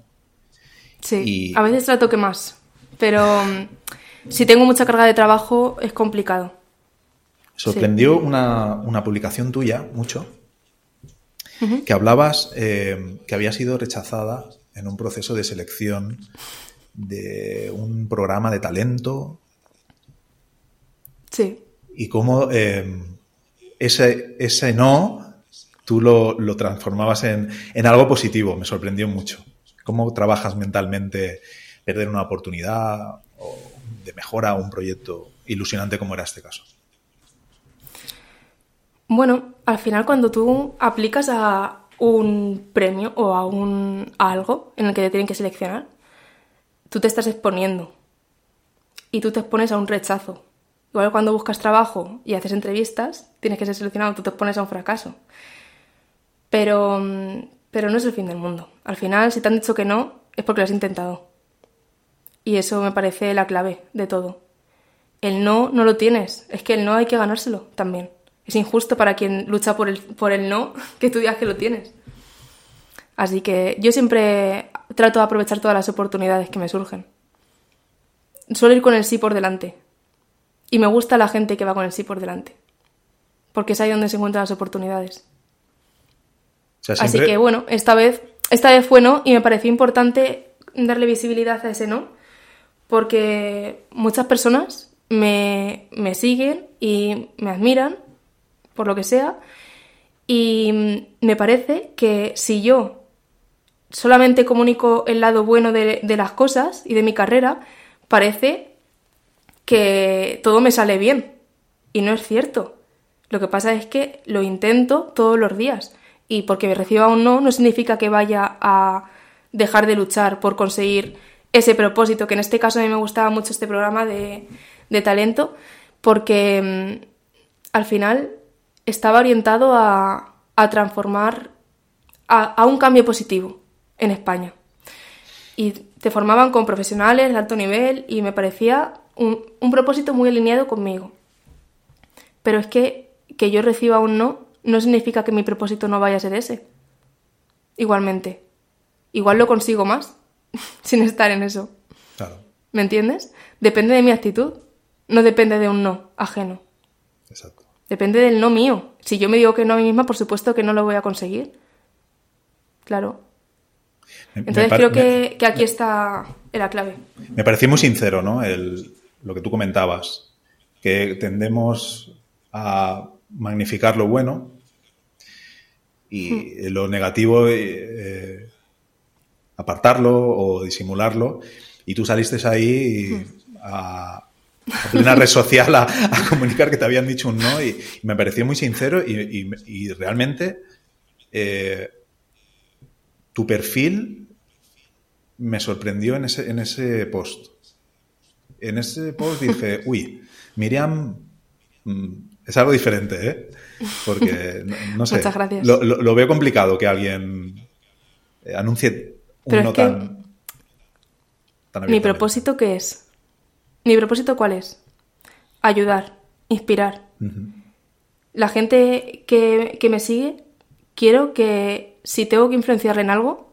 Sí, a veces trato que más, pero mm, si tengo mucha carga de trabajo es complicado. Sorprendió una, publicación tuya mucho, que hablabas eh, que había sido rechazada en un proceso de selección de un programa de talento. Sí. Y cómo eh, ese, ese no tú lo, transformabas en, en, algo positivo. Me sorprendió mucho. ¿Cómo trabajas mentalmente perder una oportunidad o de mejora un proyecto ilusionante como era este caso? Bueno, al final cuando tú aplicas a un premio o a un algo en el que te tienen que seleccionar, tú te estás exponiendo y tú te expones a un rechazo. Igual cuando buscas trabajo y haces entrevistas, tienes que ser seleccionado, tú te expones a un fracaso. Pero, pero no es el fin del mundo. Al final, si te han dicho que no, es porque lo has intentado. Y eso me parece la clave de todo. El no no lo tienes, es que el no hay que ganárselo también. Es injusto para quien lucha por el, por el no que tú digas que lo tienes. Así que yo siempre trato de aprovechar todas las oportunidades que me surgen. Suelo ir con el sí por delante. Y me gusta la gente que va con el sí por delante. Porque es ahí donde se encuentran las oportunidades. Así que bueno, esta vez, esta vez fue no y me pareció importante darle visibilidad a ese no porque muchas personas me, siguen y me admiran, por lo que sea, y me parece que si yo solamente comunico el lado bueno de, las cosas y de mi carrera, parece que todo me sale bien. Y no es cierto. Lo que pasa es que lo intento todos los días. Y porque me reciba un no, no significa que vaya a dejar de luchar por conseguir ese propósito, que en este caso a mí me gustaba mucho este programa de, de talento, porque mm, al final estaba orientado a, a transformar a, un cambio positivo en España. Y te formaban con profesionales de alto nivel y me parecía un, un propósito muy alineado conmigo. Pero es que que yo reciba un no no significa que mi propósito no vaya a ser ese. Igualmente. Igual lo consigo más sin estar en eso. Claro. ¿Me entiendes? Depende de mi actitud. No depende de un no ajeno. Exacto. Depende del no mío. Si yo me digo que no a mí misma, por supuesto que no lo voy a conseguir. Claro. Entonces creo que, aquí está la clave. Me pareció muy sincero, ¿no? El, lo que tú comentabas. Que tendemos a magnificar lo bueno y hmm. lo negativo eh, apartarlo o disimularlo. Y tú saliste ahí hmm. a, una red social a, comunicar que te habían dicho un no y, me pareció muy sincero y, realmente eh, tu perfil me sorprendió en ese, en ese post. En ese post dije, uy, Miriam mm, es algo diferente, ¿eh? Porque, no, sé. Muchas gracias. Lo, veo complicado que alguien eh, anuncie un no tan, ¿Mi propósito qué es? ¿Mi propósito cuál es? Ayudar, inspirar. La gente que, que me sigue, quiero que si tengo que influenciarle en algo,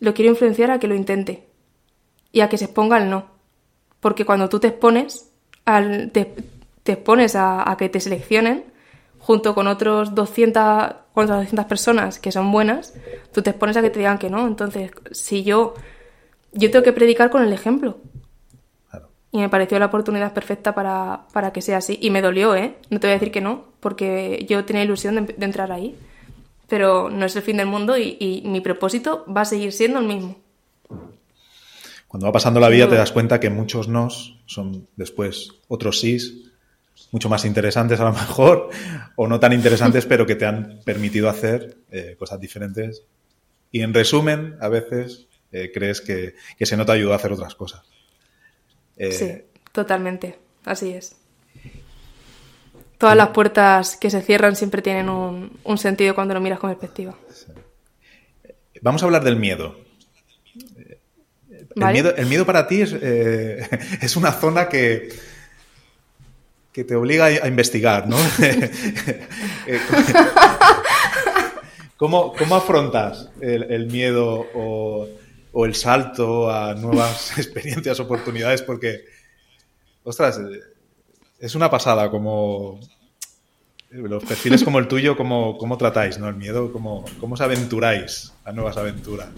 lo quiero influenciar a que lo intente y a que se exponga al no. Porque cuando tú te expones, al, te, te expones a, que te seleccionen junto con otros 200, 200 personas que son buenas, tú te expones a que te digan que no. Entonces, si yo, yo tengo que predicar con el ejemplo. Y me pareció la oportunidad perfecta para, que sea así. Y me dolió, ¿eh? No te voy a decir que no, porque yo tenía ilusión de, entrar ahí. Pero no es el fin del mundo y, y, mi propósito va a seguir siendo el mismo. Cuando va pasando la vida te das cuenta que muchos nos son después otros sís mucho más interesantes a lo mejor, o no tan interesantes, pero que te han permitido hacer eh, cosas diferentes. Y en resumen, a veces eh, crees que, que se no te ayudó a hacer otras cosas. Eh, sí, totalmente. Así es. Todas las puertas que se cierran siempre tienen un, sentido cuando lo miras con perspectiva. Vamos a hablar del miedo. El, miedo, el miedo para ti es, es una zona que, que te obliga a investigar, ¿no? Eh, ¿Cómo, afrontas el, miedo o, el salto a nuevas experiencias, oportunidades? Porque, ostras, eh, es una pasada como los perfiles como el tuyo, cómo, cómo tratáis, ¿no? El miedo, cómo, cómo os aventuráis a nuevas aventuras.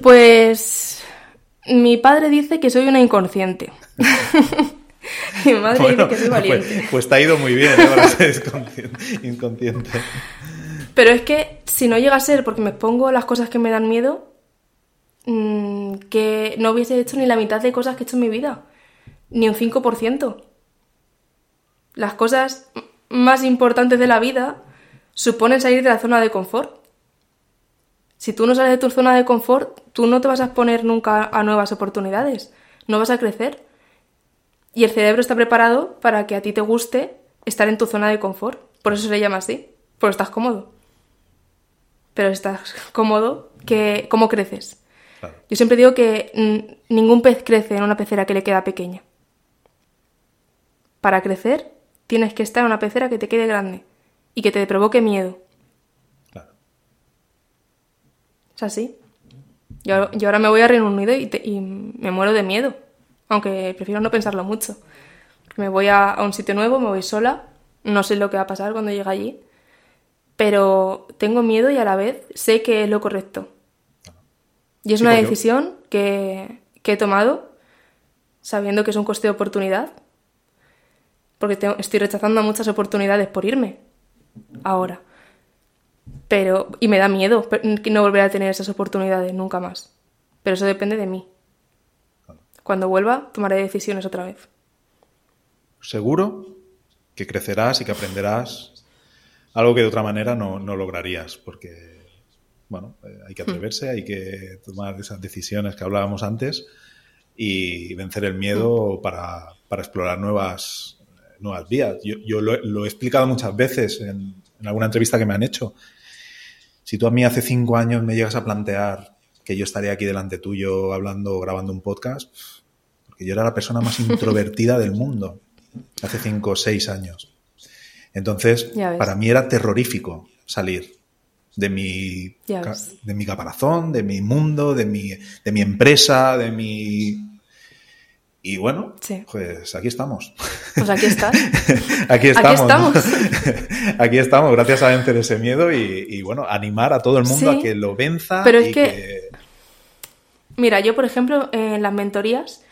Pues mi padre dice que soy una inconsciente. Mi madre que soy pues, valiente. Pues, te ha ido muy bien, ¿eh? ahora eres inconsciente. Pero es que si no llega a ser porque me pongo las cosas que me dan miedo, mm, que no hubiese hecho ni la mitad de cosas que he hecho en mi vida. Ni un 5%. Las cosas más importantes de la vida suponen salir de la zona de confort. Si tú no sales de tu zona de confort, tú no te vas a exponer nunca a nuevas oportunidades. No vas a crecer. Y el cerebro está preparado para que a ti te guste estar en tu zona de confort. Por eso se le llama así. Porque estás cómodo. Pero estás cómodo, que, ¿cómo creces? Yo siempre digo que ningún pez crece en una pecera que le queda pequeña. Para crecer, tienes que estar en una pecera que te quede grande y que te provoque miedo. Claro. Es así. Yo, ahora me voy a Reino Unido y, y me muero de miedo aunque prefiero no pensarlo mucho. Me voy a, un sitio nuevo, me voy sola, no sé lo que va a pasar cuando llegue allí, pero tengo miedo y a la vez sé que es lo correcto. Y es una decisión que, he tomado sabiendo que es un coste de oportunidad, porque estoy rechazando muchas oportunidades por irme ahora. Pero, y me da miedo no volver a tener esas oportunidades nunca más. Pero eso depende de mí. Cuando vuelva, tomaré decisiones otra vez. Seguro que crecerás y que aprenderás algo que de otra manera no, lograrías, porque, bueno, eh, hay que hmm. atreverse, hay que tomar esas decisiones que hablábamos antes, y vencer el miedo para, para explorar nuevas, nuevas vías. Yo, yo lo, lo, he explicado muchas veces en, en, alguna entrevista que me han hecho. Si tú a mí hace cinco años me llegas a plantear que yo estaría aquí delante tuyo hablando, grabando un podcast, porque yo era la persona más introvertida del mundo hace cinco o seis años. Entonces, para mí era terrorífico salir de mi, de mi caparazón, de mi mundo, de mi, de mi empresa, de mi... Y bueno, sí. pues aquí estamos. Pues aquí estás. aquí estamos. Aquí estamos. ¿no? aquí estamos, gracias a vencer ese miedo y, y, bueno, animar a todo el mundo sí, a que lo venza. Pero es y que, que... Mira, yo por ejemplo, en las mentorías,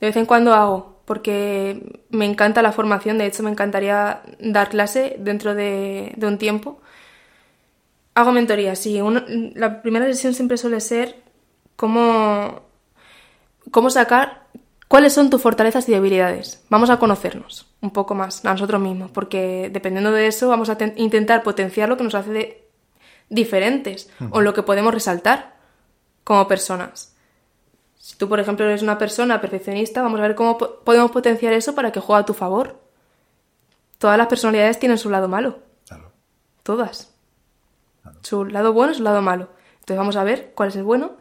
de vez en cuando hago, porque me encanta la formación, de hecho me encantaría dar clase dentro de, de un tiempo. Hago mentorías, sí. Uno, la primera sesión siempre suele ser cómo, cómo sacar cuáles son tus fortalezas y debilidades. Vamos a conocernos un poco más a nosotros mismos, porque dependiendo de eso vamos a intentar potenciar lo que nos hace de diferentes uh -huh. o lo que podemos resaltar como personas. Si tú, por ejemplo, eres una persona perfeccionista, vamos a ver cómo po podemos potenciar eso para que juegue a tu favor. Todas las personalidades tienen su lado malo. Claro. Todas. Claro. Su lado bueno y su lado malo. Entonces vamos a ver cuál es el bueno.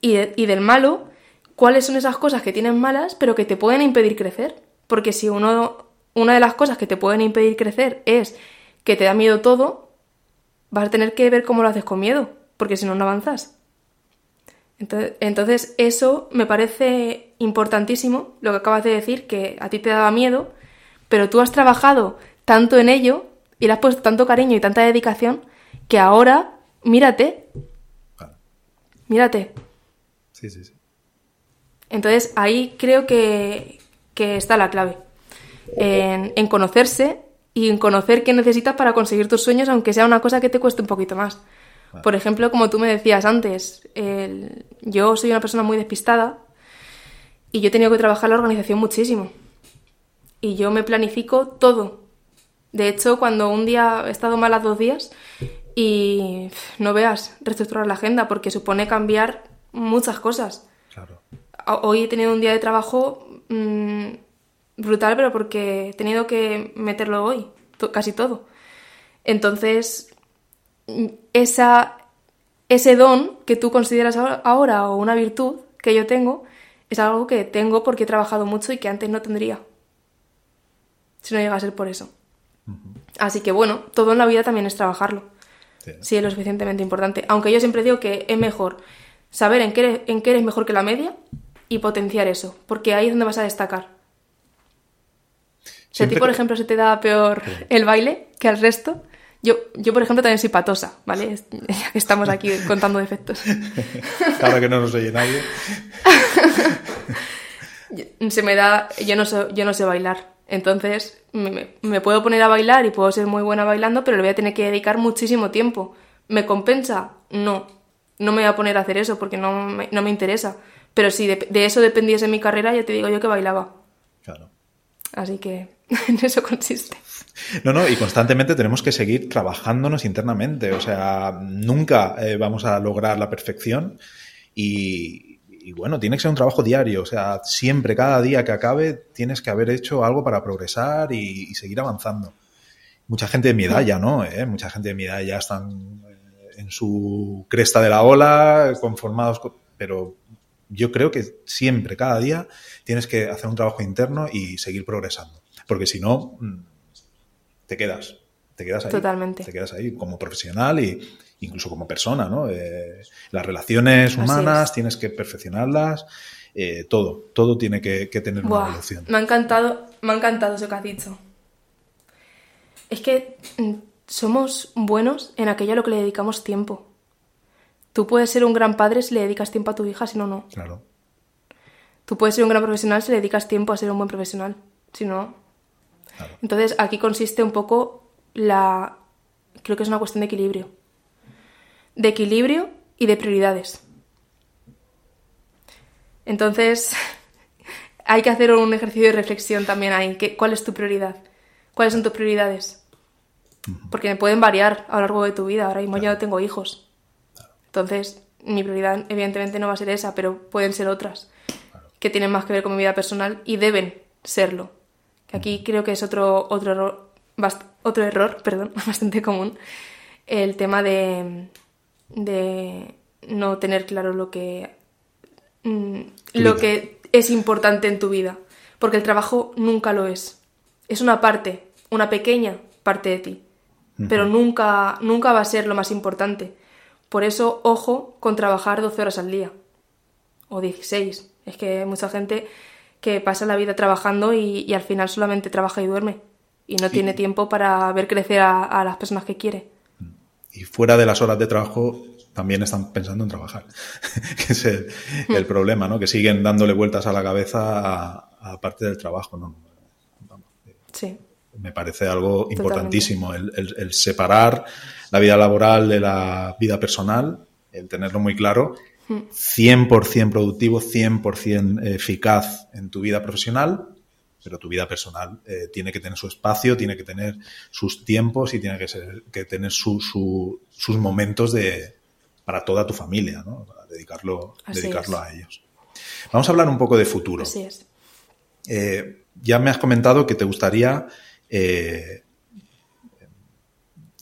Y, de, y del malo, cuáles son esas cosas que tienes malas, pero que te pueden impedir crecer. Porque si uno, una de las cosas que te pueden impedir crecer es que te da miedo todo, vas a tener que ver cómo lo haces con miedo, porque si no, no avanzas. Entonces, entonces, eso me parece importantísimo, lo que acabas de decir, que a ti te daba miedo, pero tú has trabajado tanto en ello y le has puesto tanto cariño y tanta dedicación que ahora, mírate. Mírate. Sí, sí, sí. Entonces ahí creo que, que está la clave. En, en, conocerse y en conocer qué necesitas para conseguir tus sueños, aunque sea una cosa que te cueste un poquito más. Por ejemplo, como tú me decías antes, el... yo soy una persona muy despistada y yo he tenido que trabajar la organización muchísimo. Y yo me planifico todo. De hecho, cuando un día he estado mala dos días y no veas reestructurar la agenda porque supone cambiar muchas cosas. Claro. Hoy he tenido un día de trabajo mmm, brutal, pero porque he tenido que meterlo hoy, to casi todo. Entonces, esa, ese don que tú consideras ahora o una virtud que yo tengo es algo que tengo porque he trabajado mucho y que antes no tendría. Si no llega a ser por eso. Uh -huh. Así que bueno, todo en la vida también es trabajarlo. Sí. Si es lo suficientemente importante. Aunque yo siempre digo que es mejor saber en qué, eres, en qué eres mejor que la media y potenciar eso, porque ahí es donde vas a destacar. Si a ti, por ejemplo, se te da peor el baile que al resto, yo, yo, por ejemplo, también soy patosa, ¿vale? Ya que estamos aquí contando defectos. Ahora que no nos oye nadie. Se me da... Yo no sé, yo no sé bailar. Entonces, me, me, puedo poner a bailar y puedo ser muy buena bailando, pero le voy a tener que dedicar muchísimo tiempo. ¿Me compensa? No. No me voy a poner a hacer eso porque no me, no me interesa. Pero si de, de eso dependiese mi carrera, ya te digo yo que bailaba. Claro. Así que en eso consiste. No, no, y constantemente tenemos que seguir trabajándonos internamente. O sea, nunca eh, vamos a lograr la perfección y, y, bueno, tiene que ser un trabajo diario. O sea, siempre, cada día que acabe, tienes que haber hecho algo para progresar y, seguir avanzando. Mucha gente de mi edad ya no, ¿eh? Mucha gente de mi edad ya están eh, en su cresta de la ola, conformados, con... pero yo creo que siempre, cada día, tienes que hacer un trabajo interno y seguir progresando. Porque si no, mm, te quedas. Te quedas ahí. Totalmente. Te quedas ahí como profesional e incluso como persona, ¿no? Eh, las relaciones humanas es. tienes que perfeccionarlas. Eh, todo, todo tiene que, que tener Buah, una evolución. Me ha encantado, me ha encantado eso que has dicho. Es que mm, somos buenos en aquello a lo que le dedicamos tiempo. Tú puedes ser un gran padre si le dedicas tiempo a tu hija, si no, no. Claro. Tú puedes ser un gran profesional si le dedicas tiempo a ser un buen profesional. Si no. Claro. Entonces, aquí consiste un poco la. Creo que es una cuestión de equilibrio. De equilibrio y de prioridades. Entonces, hay que hacer un ejercicio de reflexión también ahí. ¿Cuál es tu prioridad? ¿Cuáles son tus prioridades? Porque me pueden variar a lo largo de tu vida. Ahora mismo claro. no tengo hijos. Entonces, mi prioridad evidentemente no va a ser esa, pero pueden ser otras. que tienen más que ver con mi vida personal y deben serlo. Que aquí creo que es otro, otro, error, otro error perdón, bastante común, el tema de, de no tener claro lo que, mm, lo que es importante en tu vida. Porque el trabajo nunca lo es. Es una parte, una pequeña parte de ti. Pero nunca, nunca va a ser lo más importante. Por eso, ojo con trabajar 12 horas al día. O 16. Es que mucha gente que pasa la vida trabajando y, al final solamente trabaja y duerme. Y no tiene tiempo para ver crecer a, las personas que quiere. Y fuera de las horas de trabajo también están pensando en trabajar. que es el, hmm. problema, ¿no? Que siguen dándole vueltas a la cabeza a, parte del trabajo, ¿no? sí. Me parece algo importantísimo el, separar la vida laboral de la vida personal, el tenerlo muy claro 100% productivo, 100% eficaz en tu vida profesional, pero tu vida personal eh, tiene que tener su espacio, tiene que tener sus tiempos y tiene que, ser, que tener sus momentos de, para toda tu familia, ¿no? Para dedicarlo, dedicarlo a ellos. Vamos a hablar un poco de futuro. Así es. Eh, ya me has comentado que te gustaría eh,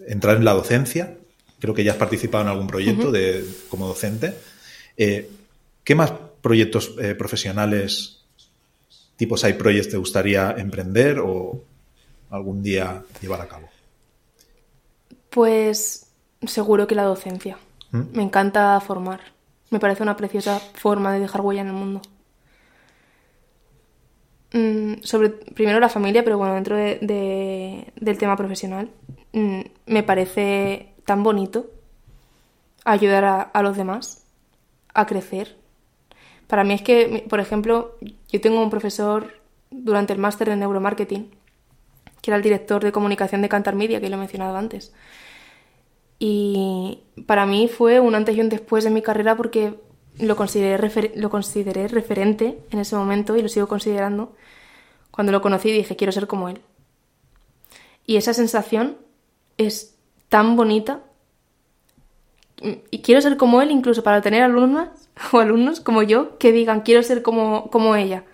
entrar en la docencia. Creo que ya has participado en algún proyecto de, como docente. Eh, ¿Qué más proyectos eh, profesionales tipo Side Projects te gustaría emprender o algún día llevar a cabo? Pues seguro que la docencia. ¿Mm? Me encanta formar. Me parece una preciosa forma de dejar huella en el mundo. Mm, sobre primero la familia, pero bueno, dentro del tema profesional, mm, me parece tan bonito ayudar a los demás a crecer. Para mí es que, por ejemplo, yo tengo un profesor durante el máster en neuromarketing, que era el director de comunicación de Cantar Media, que lo he mencionado antes. Y para mí fue un antes y un después de mi carrera porque lo consideré, lo consideré referente en ese momento y lo sigo considerando. Cuando lo conocí dije, quiero ser como él. Y esa sensación es tan bonita y quiero ser como él incluso para tener alumnas o alumnos como yo que digan quiero ser como, como ella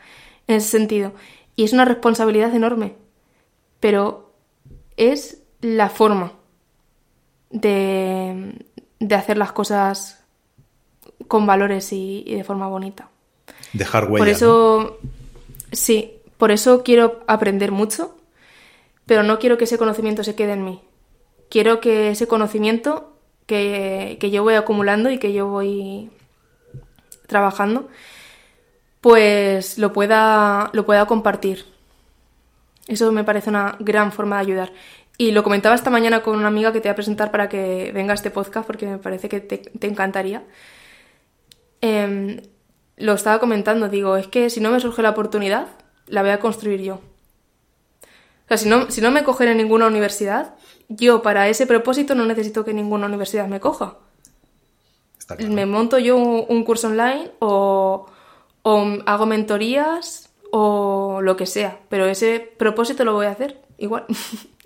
en ese sentido. Y es una responsabilidad enorme, pero es la forma de, de hacer las cosas con valores y, de forma bonita. Dejar huella. Por eso, sí, por eso quiero aprender mucho, pero no quiero que ese conocimiento se quede en mí. Quiero que ese conocimiento que, yo voy acumulando y que yo voy trabajando, pues lo pueda, lo pueda compartir. Eso me parece una gran forma de ayudar. Y lo comentaba esta mañana con una amiga que te voy a presentar para que venga a este podcast porque me parece que te, encantaría. Em, lo estaba comentando, digo, es que si no me surge la oportunidad, la voy a construir yo. O sea, si no, si no me cogen en ninguna universidad, yo para ese propósito no necesito que ninguna universidad me coja. Me monto yo un, curso online o, hago mentorías o lo que sea, pero ese propósito lo voy a hacer igual.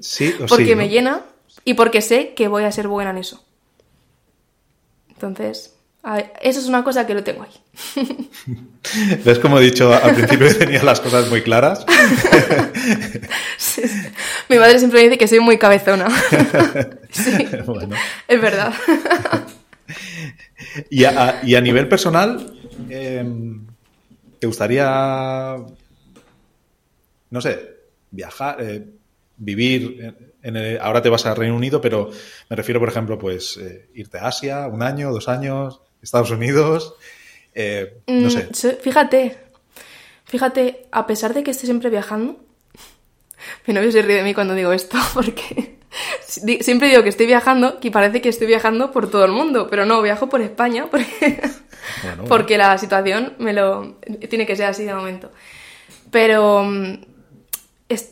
Sí, porque me llena y porque sé que voy a ser buena en eso. Entonces, eso es una cosa que lo tengo ahí. ¿Ves como he dicho al principio que tenía las cosas muy claras? Mi madre siempre dice que soy muy cabezona. sí, es verdad. y, a, nivel personal, em, ¿te gustaría, no sé, viajar, eh, vivir? ahora te vas a Reino Unido, pero me refiero, por ejemplo, pues eh, irte a Asia, un año, dos años, Estados Unidos, eh, no mm, sé. Fíjate, fíjate, a pesar de que esté siempre viajando, mi novio se ríe de mí cuando digo esto, porque siempre digo que estoy viajando y parece que estoy viajando por todo el mundo, pero no, viajo por España porque, porque la situación me lo tiene que ser así de momento. Pero mm,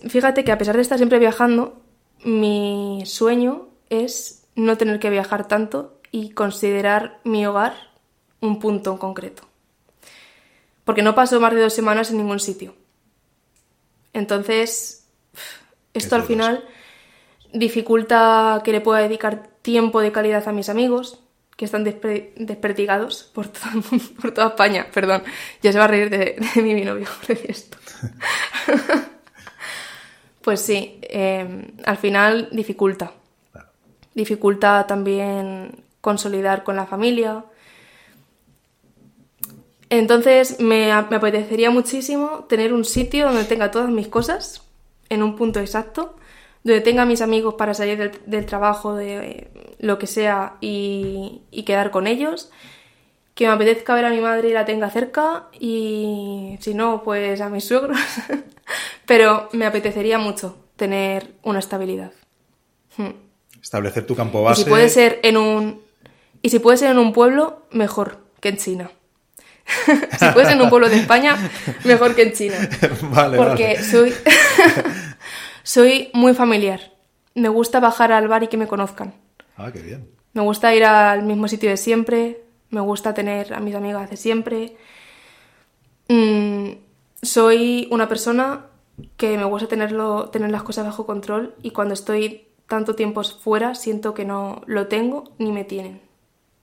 fíjate que a pesar de estar siempre viajando, mi sueño es no tener que viajar tanto y considerar mi hogar un punto en concreto. Porque no paso más de dos semanas en ningún sitio. Entonces, esto al final dificulta que le pueda dedicar tiempo de calidad a mis amigos, que están desperdigados por, por toda España. Perdón, ya se va a reír de, mí mi novio por esto. pues sí, em, al final dificulta. Dificulta también consolidar con la familia. Entonces me, me apetecería muchísimo tener un sitio donde tenga todas mis cosas en un punto exacto donde tenga mis amigos para salir del, trabajo, de lo que sea, y, quedar con ellos. Que me apetezca ver a mi madre y la tenga cerca, y si no, pues a mis suegros. Pero me apetecería mucho tener una estabilidad. Hmm. Establecer tu campo base. Y si puede ser en un. Y si puede ser en un pueblo, mejor que en China. si puede ser en un pueblo de España, mejor que en China. Vale, Porque soy. Soy muy familiar. Me gusta bajar al bar y que me conozcan. Ah, qué bien. Me gusta ir al mismo sitio de siempre. Me gusta tener a mis amigas de siempre. Mm, soy una persona que me gusta tenerlo, tener las cosas bajo control y cuando estoy tanto tiempo fuera siento que no lo tengo ni me tienen.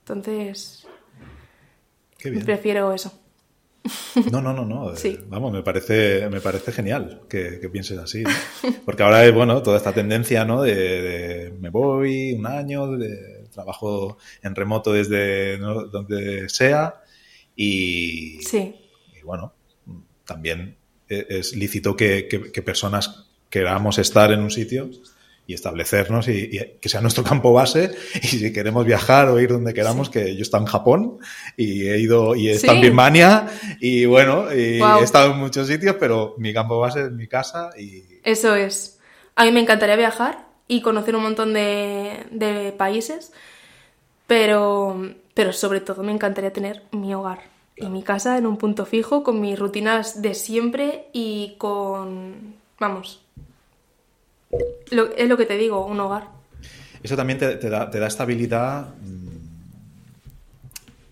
Entonces, prefiero eso. No, no, no, no. Eh, vamos, me parece, me parece genial que, pienses así. Porque ahora hay, bueno, toda esta tendencia, ¿no? De, me voy un año, de trabajo en remoto desde donde sea y, sí. y, bueno, también e, es lícito que, que personas queramos estar en un sitio y establecernos y, que sea nuestro campo base. Y si queremos viajar o ir donde queramos, que yo he estado en Japón y he ido y he estado en Birmania y bueno, y he estado en muchos sitios, pero mi campo base es mi casa y... Eso es. A mí me encantaría viajar y conocer un montón de, de países, pero, pero sobre todo me encantaría tener mi hogar y mi casa en un punto fijo con mis rutinas de siempre y con, vamos, es lo que te digo, un hogar. Eso también te, da, estabilidad. Mm,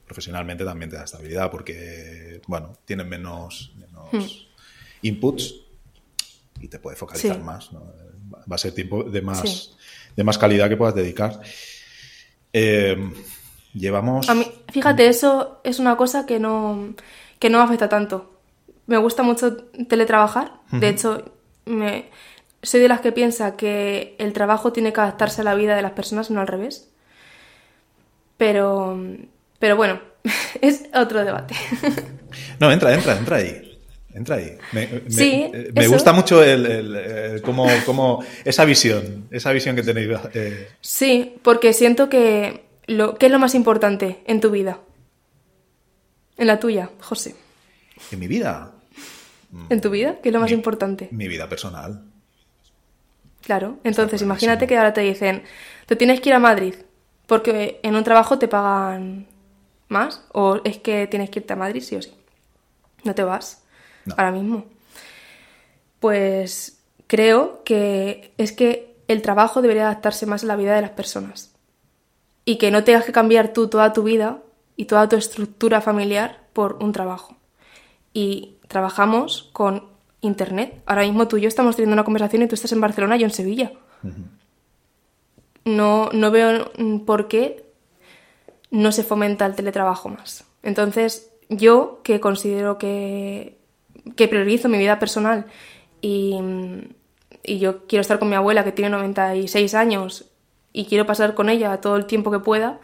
profesionalmente también te da estabilidad porque, bueno, tienes menos, hmm. inputs y te puede focalizar más. Va a ser tiempo de más, de más calidad que puedas dedicar. Em, llevamos. fíjate, eso es una cosa que no, que no me afecta tanto. Me gusta mucho teletrabajar. De hecho, me, soy de las que piensa que el trabajo tiene que adaptarse a la vida de las personas, no al revés. Pero, pero bueno, es otro debate. No, entra, entra, entra ahí. Entra ahí. Me, sí, me, gusta mucho el, como, esa visión, esa visión que tenéis. Eh. Sí, porque siento que lo, ¿qué es lo más importante en tu vida? En la tuya, José. ¿En mi vida? ¿En tu vida? ¿Qué es lo más importante? Mi vida personal. Claro, entonces imagínate que ahora te dicen, te tienes que ir a Madrid porque en un trabajo te pagan más o es que tienes que irte a Madrid sí o sí. No te vas ahora mismo. Pues creo que es que el trabajo debería adaptarse más a la vida de las personas y que no tengas que cambiar tú toda tu vida y toda tu estructura familiar por un trabajo. Y trabajamos con Internet. Ahora mismo tú y yo estamos teniendo una conversación y tú estás en Barcelona y yo en Sevilla. no, no veo por qué no se fomenta el teletrabajo más. Entonces, yo que considero que, que priorizo mi vida personal y, y yo quiero estar con mi abuela que tiene 96 años y quiero pasar con ella todo el tiempo que pueda,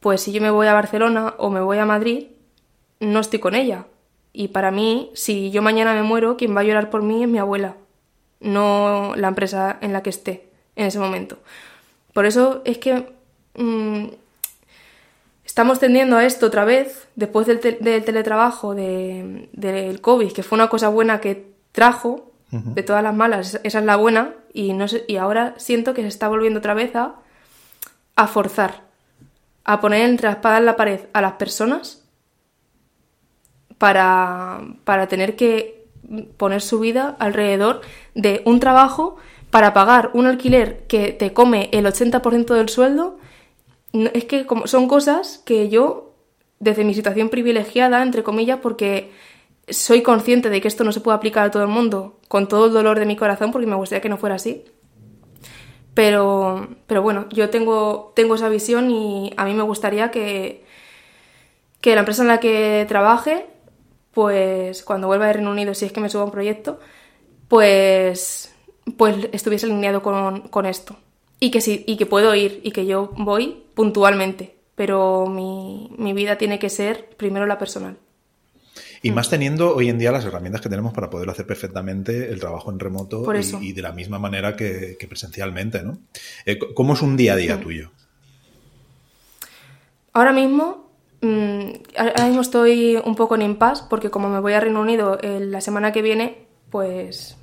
pues si yo me voy a Barcelona o me voy a Madrid, no estoy con ella. Y para mí, si yo mañana me muero, quien va a llorar por mí es mi abuela, no la empresa en la que esté en ese momento. Por eso es que mm, estamos tendiendo a esto otra vez, después del, teletrabajo, del COVID, que fue una cosa buena que trajo, de todas las malas, esa es la buena, y, no y ahora siento que se está volviendo otra vez a, a forzar, a poner entre la espada en la pared a las personas para, para tener que poner su vida alrededor de un trabajo para pagar un alquiler que te come el 80% del sueldo. Es que son cosas que yo, desde mi situación privilegiada, entre comillas, porque soy consciente de que esto no se puede aplicar a todo el mundo, con todo el dolor de mi corazón, porque me gustaría que no fuera así. Pero, pero bueno, yo tengo, tengo esa visión y a mí me gustaría que, que la empresa en la que trabaje, pues cuando vuelva de Reino Unido, si es que me suba un proyecto, pues, pues estuviese alineado con, con esto. Y que, sí, y que puedo ir y que yo voy puntualmente, pero mi, mi vida tiene que ser primero la personal. Y más teniendo hoy en día las herramientas que tenemos para poder hacer perfectamente el trabajo en remoto y, de la misma manera que, presencialmente, ¿no? Eh, ¿Cómo es un día a día mm. tuyo? Ahora mismo, mm, ahora mismo estoy un poco en impasse porque como me voy a Reino Unido eh, la semana que viene, pues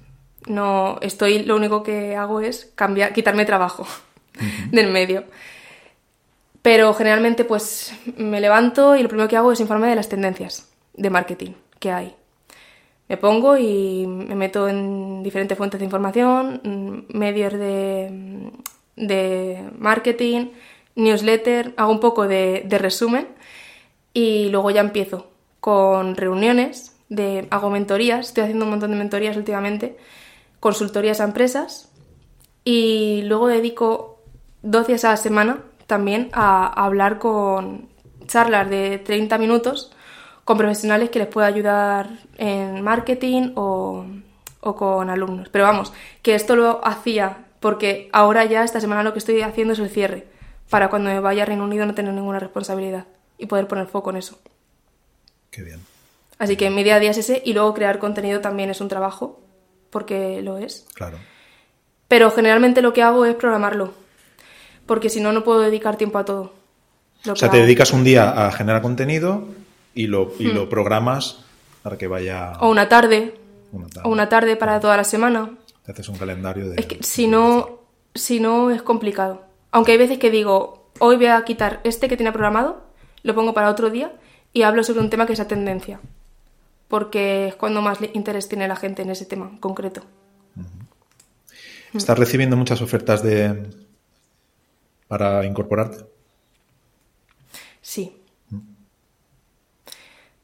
no estoy, lo único que hago es cambiar, quitarme trabajo del medio. Pero generalmente pues me levanto y lo primero que hago es informarme de las tendencias de marketing que hay. Me pongo y me meto en diferentes fuentes de información, mm, medios de, de marketing, newsletter, hago un poco de, resumen y luego ya empiezo con reuniones, de, hago mentorías, estoy haciendo un montón de mentorías últimamente, consultorías a empresas y luego dedico dos días a la semana también a, hablar con charlas de 30 minutos con profesionales que les pueda ayudar en marketing o, con alumnos. Pero vamos, que esto lo hacía porque ahora ya esta semana lo que estoy haciendo es el cierre, para cuando me vaya a Reino Unido no tener ninguna responsabilidad y poder poner foco en eso. Qué bien. Así que mi día a día es ese y luego crear contenido también es un trabajo, porque lo es. Claro. Pero generalmente lo que hago es programarlo, porque si no, no puedo dedicar tiempo a todo. o sea, te dedicas un día a generar contenido, y lo, y lo hmm. programas para que vaya... O una tarde. O una tarde para toda la semana. Te haces un calendario de... Es que si no, si no es complicado. Aunque hay veces que digo, hoy voy a quitar este que tiene programado, lo pongo para otro día y hablo sobre un tema que es la tendencia. Porque es cuando más interés tiene la gente en ese tema concreto. ¿Estás recibiendo muchas ofertas de para incorporarte? Sí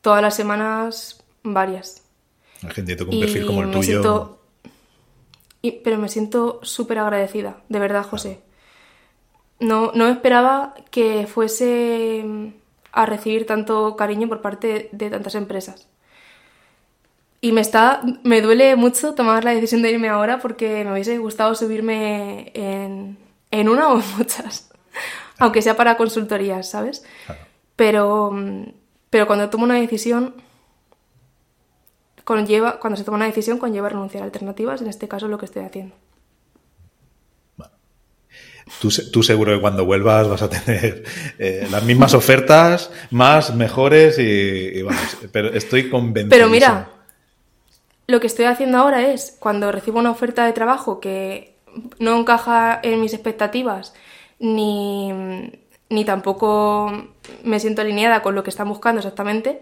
todas las semanas varias. La gente con un perfil como el tuyo. pero me siento súper agradecida, de verdad, José. No, no esperaba que fuese a recibir tanto cariño por parte de tantas empresas. Y me está, me duele mucho tomar la decisión de irme ahora porque me hubiese gustado subirme en, en una o en muchas. Aunque sea para consultorías, ¿sabes? Pero mm, pero cuando tomo una decisión, conlleva, cuando se toma una decisión, conlleva renunciar a alternativas, en este caso lo que estoy haciendo. Tú, seguro que cuando vuelvas vas a tener eh, las mismas ofertas, más, mejores y, pero estoy convencido. Pero mira, lo que estoy haciendo ahora es, cuando recibo una oferta de trabajo que no encaja en mis expectativas, ni, ni tampoco me siento alineada con lo que están buscando exactamente,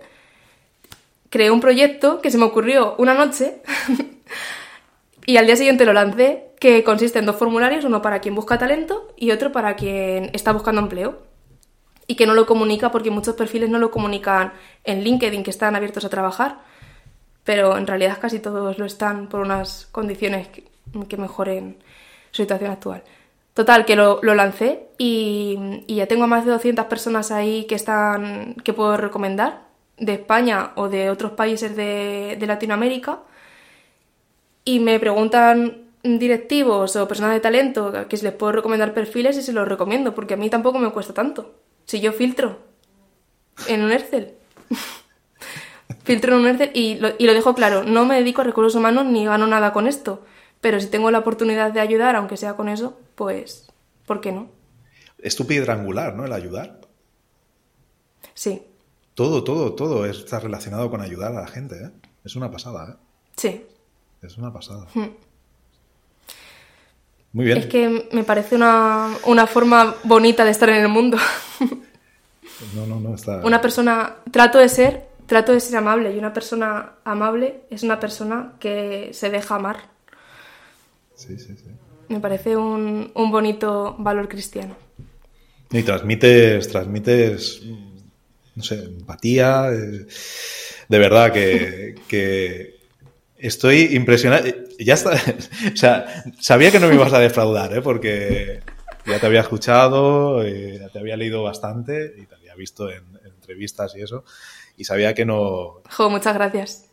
creé un proyecto que se me ocurrió una noche y al día siguiente lo lancé, que consiste en dos formularios, uno para quien busca talento y otro para quien está buscando empleo. Y que no lo comunica porque muchos perfiles no lo comunican en LinkedIn, que están abiertos a trabajar, pero en realidad casi todos lo están por unas condiciones que, mejoren su situación actual. Total, que lo, lancé y, ya tengo más de 200 personas ahí que, están, que puedo recomendar, de España o de otros países de, Latinoamérica. Y me preguntan directivos o personas de talento que les puedo recomendar perfiles y se los recomiendo, porque a mí tampoco me cuesta tanto. Si yo filtro en un Excel. filtro en un Excel y lo, y lo dejo claro, no me dedico a recursos humanos ni gano nada con esto pero si tengo la oportunidad de ayudar, aunque sea con eso, pues, ¿por qué no? Es tu piedra angular, ¿no? El ayudar. Sí. Todo, todo, todo está relacionado con ayudar a la gente, ¿eh? Es una pasada, ¿eh? Sí. Es una pasada. Hmm. Muy bien. Es que me parece una, una forma bonita de estar en el mundo. no, no, no está. Una persona. Trato de ser. Trato de ser amable. Y una persona amable es una persona que se deja amar. Sí, sí, sí. Me parece un, bonito valor cristiano. Y transmites, transmites, no sé, empatía. Eh, de verdad que, estoy impresionado. Ya está. O sea, sabía que no me ibas a defraudar, ¿eh? Porque ya te había escuchado, eh, ya te había leído bastante y te había visto en, en, entrevistas y eso. Y sabía que no. Jo, muchas gracias.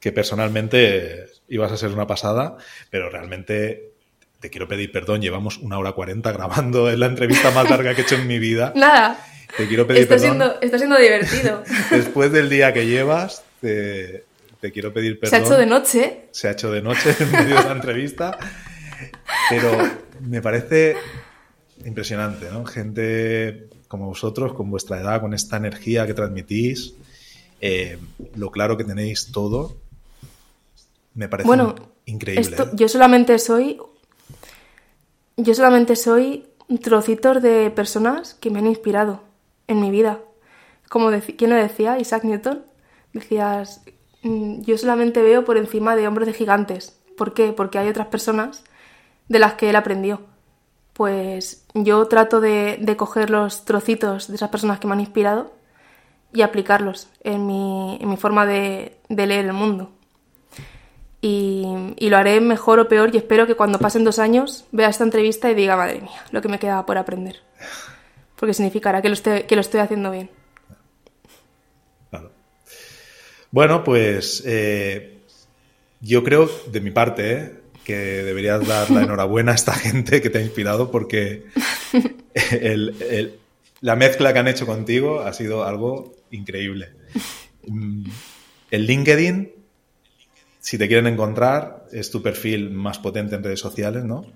Que personalmente ibas a ser una pasada, pero realmente te quiero pedir perdón. Llevamos una hora cuarenta grabando, es la entrevista más larga que he hecho en mi vida. Nada. Te quiero pedir está perdón. Siendo, está siendo divertido. Después del día que llevas, te, te quiero pedir perdón. Se ha hecho de noche. Se ha hecho de noche en medio de la entrevista. Pero me parece impresionante, ¿no? Gente como vosotros, con vuestra edad, con esta energía que transmitís, eh, lo claro que tenéis todo, me parece bueno, increíble. Esto, ¿eh? Yo solamente soy. Yo solamente soy trocitos de personas que me han inspirado en mi vida. Como dec ¿quién lo decía? Isaac Newton. Decías, yo solamente veo por encima de hombros de gigantes. ¿Por qué? Porque hay otras personas de las que él aprendió. Pues yo trato de, coger los trocitos de esas personas que me han inspirado y aplicarlos en mi, forma de, leer el mundo. Y, lo haré mejor o peor y espero que cuando pasen dos años vea esta entrevista y diga, madre mía, lo que me quedaba por aprender. Porque significará que lo estoy haciendo bien. Claro. Bueno, pues eh, yo creo, de mi parte, ¿eh? que deberías dar la enhorabuena a esta gente que te ha inspirado porque el, el, la mezcla que han hecho contigo ha sido algo increíble. El LinkedIn si te quieren encontrar, es tu perfil más potente en redes sociales, ¿no?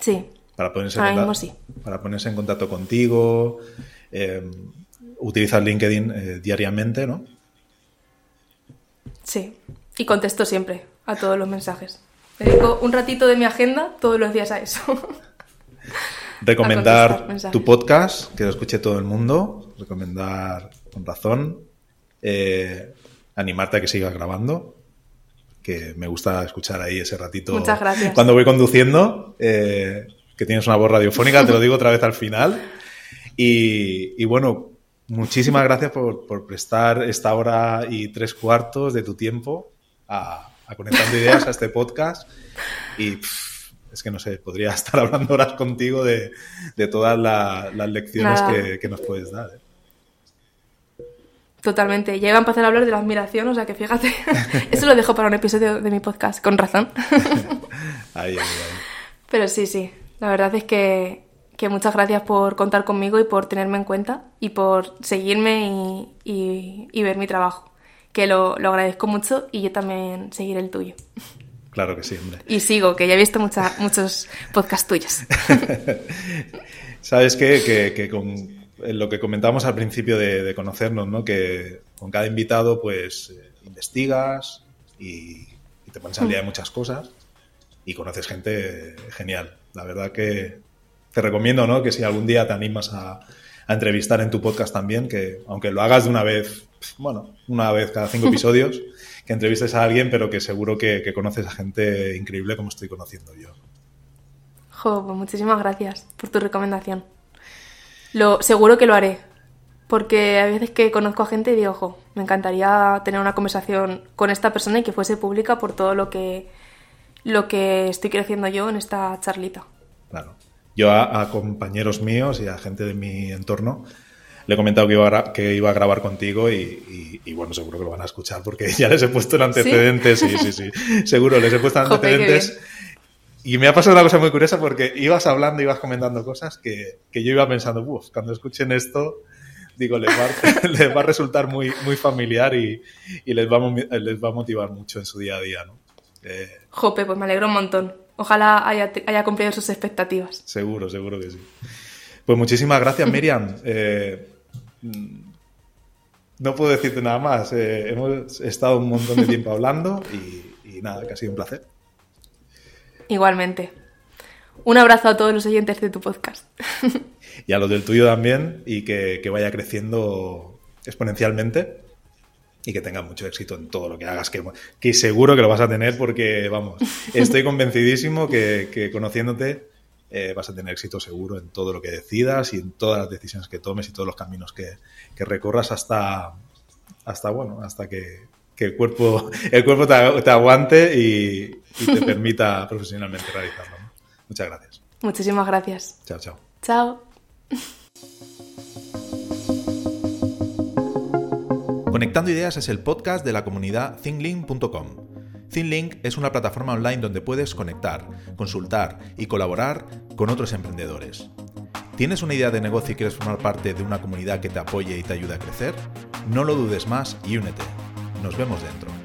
Sí. Para ponerse, en, contacto, sí. para ponerse en contacto contigo. Eh, utilizas LinkedIn eh, diariamente, ¿no? Sí. Y contesto siempre a todos los mensajes. Dedico un ratito de mi agenda todos los días a eso. Recomendar a tu podcast, que lo escuche todo el mundo. Recomendar con razón. Eh, animarte a que sigas grabando, que me gusta escuchar ahí ese ratito. Muchas gracias. Cuando voy conduciendo, eh, que tienes una voz radiofónica, te lo digo otra vez al final. Y, y bueno, muchísimas gracias por, por, prestar esta hora y tres cuartos de tu tiempo a, a Conectando Ideas a este podcast. Y pff, es que no sé, podría estar hablando horas contigo de, de todas la, las lecciones que, que, nos puedes dar. ¿eh? Totalmente. Ya iba a empezar a hablar de la admiración, o sea que fíjate. Eso lo dejo para un episodio de mi podcast, con razón. ahí, ahí, ahí. Pero sí, sí. La verdad es que, que, muchas gracias por contar conmigo y por tenerme en cuenta y por seguirme y, y, y ver mi trabajo. Que lo, lo, agradezco mucho y yo también seguiré el tuyo. Claro que sí, hombre. Y sigo, que ya he visto mucha, muchos podcasts tuyos. Sabes qué? que, que con lo que comentábamos al principio de, de, conocernos, ¿no? Que con cada invitado, pues, eh, investigas y, y, te pones al día de muchas cosas y conoces gente genial. La verdad que te recomiendo, ¿no? Que si algún día te animas a, a entrevistar en tu podcast también, que aunque lo hagas de una vez, bueno, una vez cada cinco episodios, que entrevistes a alguien, pero que seguro que, que conoces a gente increíble como estoy conociendo yo. Jo, pues muchísimas gracias por tu recomendación. Lo, seguro que lo haré. Porque hay veces que conozco a gente y digo, ojo, me encantaría tener una conversación con esta persona y que fuese pública por todo lo que, lo que estoy creciendo yo en esta charlita. Claro. Yo a, a compañeros míos y a gente de mi entorno le he comentado que iba a, que iba a grabar contigo y, y, y, bueno, seguro que lo van a escuchar porque ya les he puesto en antecedentes. ¿Sí? sí, sí, sí. Seguro, les he puesto en antecedentes. Y me ha pasado una cosa muy curiosa porque ibas hablando, ibas comentando cosas que, que yo iba pensando, uff, cuando escuchen esto, digo, les va, les va a resultar muy, muy familiar y, y, les, va les va a motivar mucho en su día a día, ¿no? Eh, Jope, pues me alegro un montón. Ojalá haya, haya cumplido sus expectativas. Seguro, seguro que sí. Pues muchísimas gracias, Miriam. Eh, no puedo decirte nada más. Eh, hemos estado un montón de tiempo hablando y, y nada, que ha sido un placer. Igualmente. Un abrazo a todos los oyentes de tu podcast. y a los del tuyo también, y que, que, vaya creciendo exponencialmente y que tengas mucho éxito en todo lo que hagas, que, que, seguro que lo vas a tener porque, vamos, estoy convencidísimo que, que conociéndote eh, vas a tener éxito seguro en todo lo que decidas y en todas las decisiones que tomes y todos los caminos que, recorras hasta, hasta, bueno, hasta que, que el cuerpo, el cuerpo te, aguante y, te permita profesionalmente realizarlo. Muchas gracias. Muchísimas gracias. Chao, chao. Chao. Conectando Ideas es el podcast de la comunidad thinglink.com. ThinLink es una plataforma online donde puedes conectar, consultar y colaborar con otros emprendedores. ¿Tienes una idea de negocio y quieres formar parte de una comunidad que te apoye y te ayude a crecer? No lo dudes más y únete. Nos vemos dentro.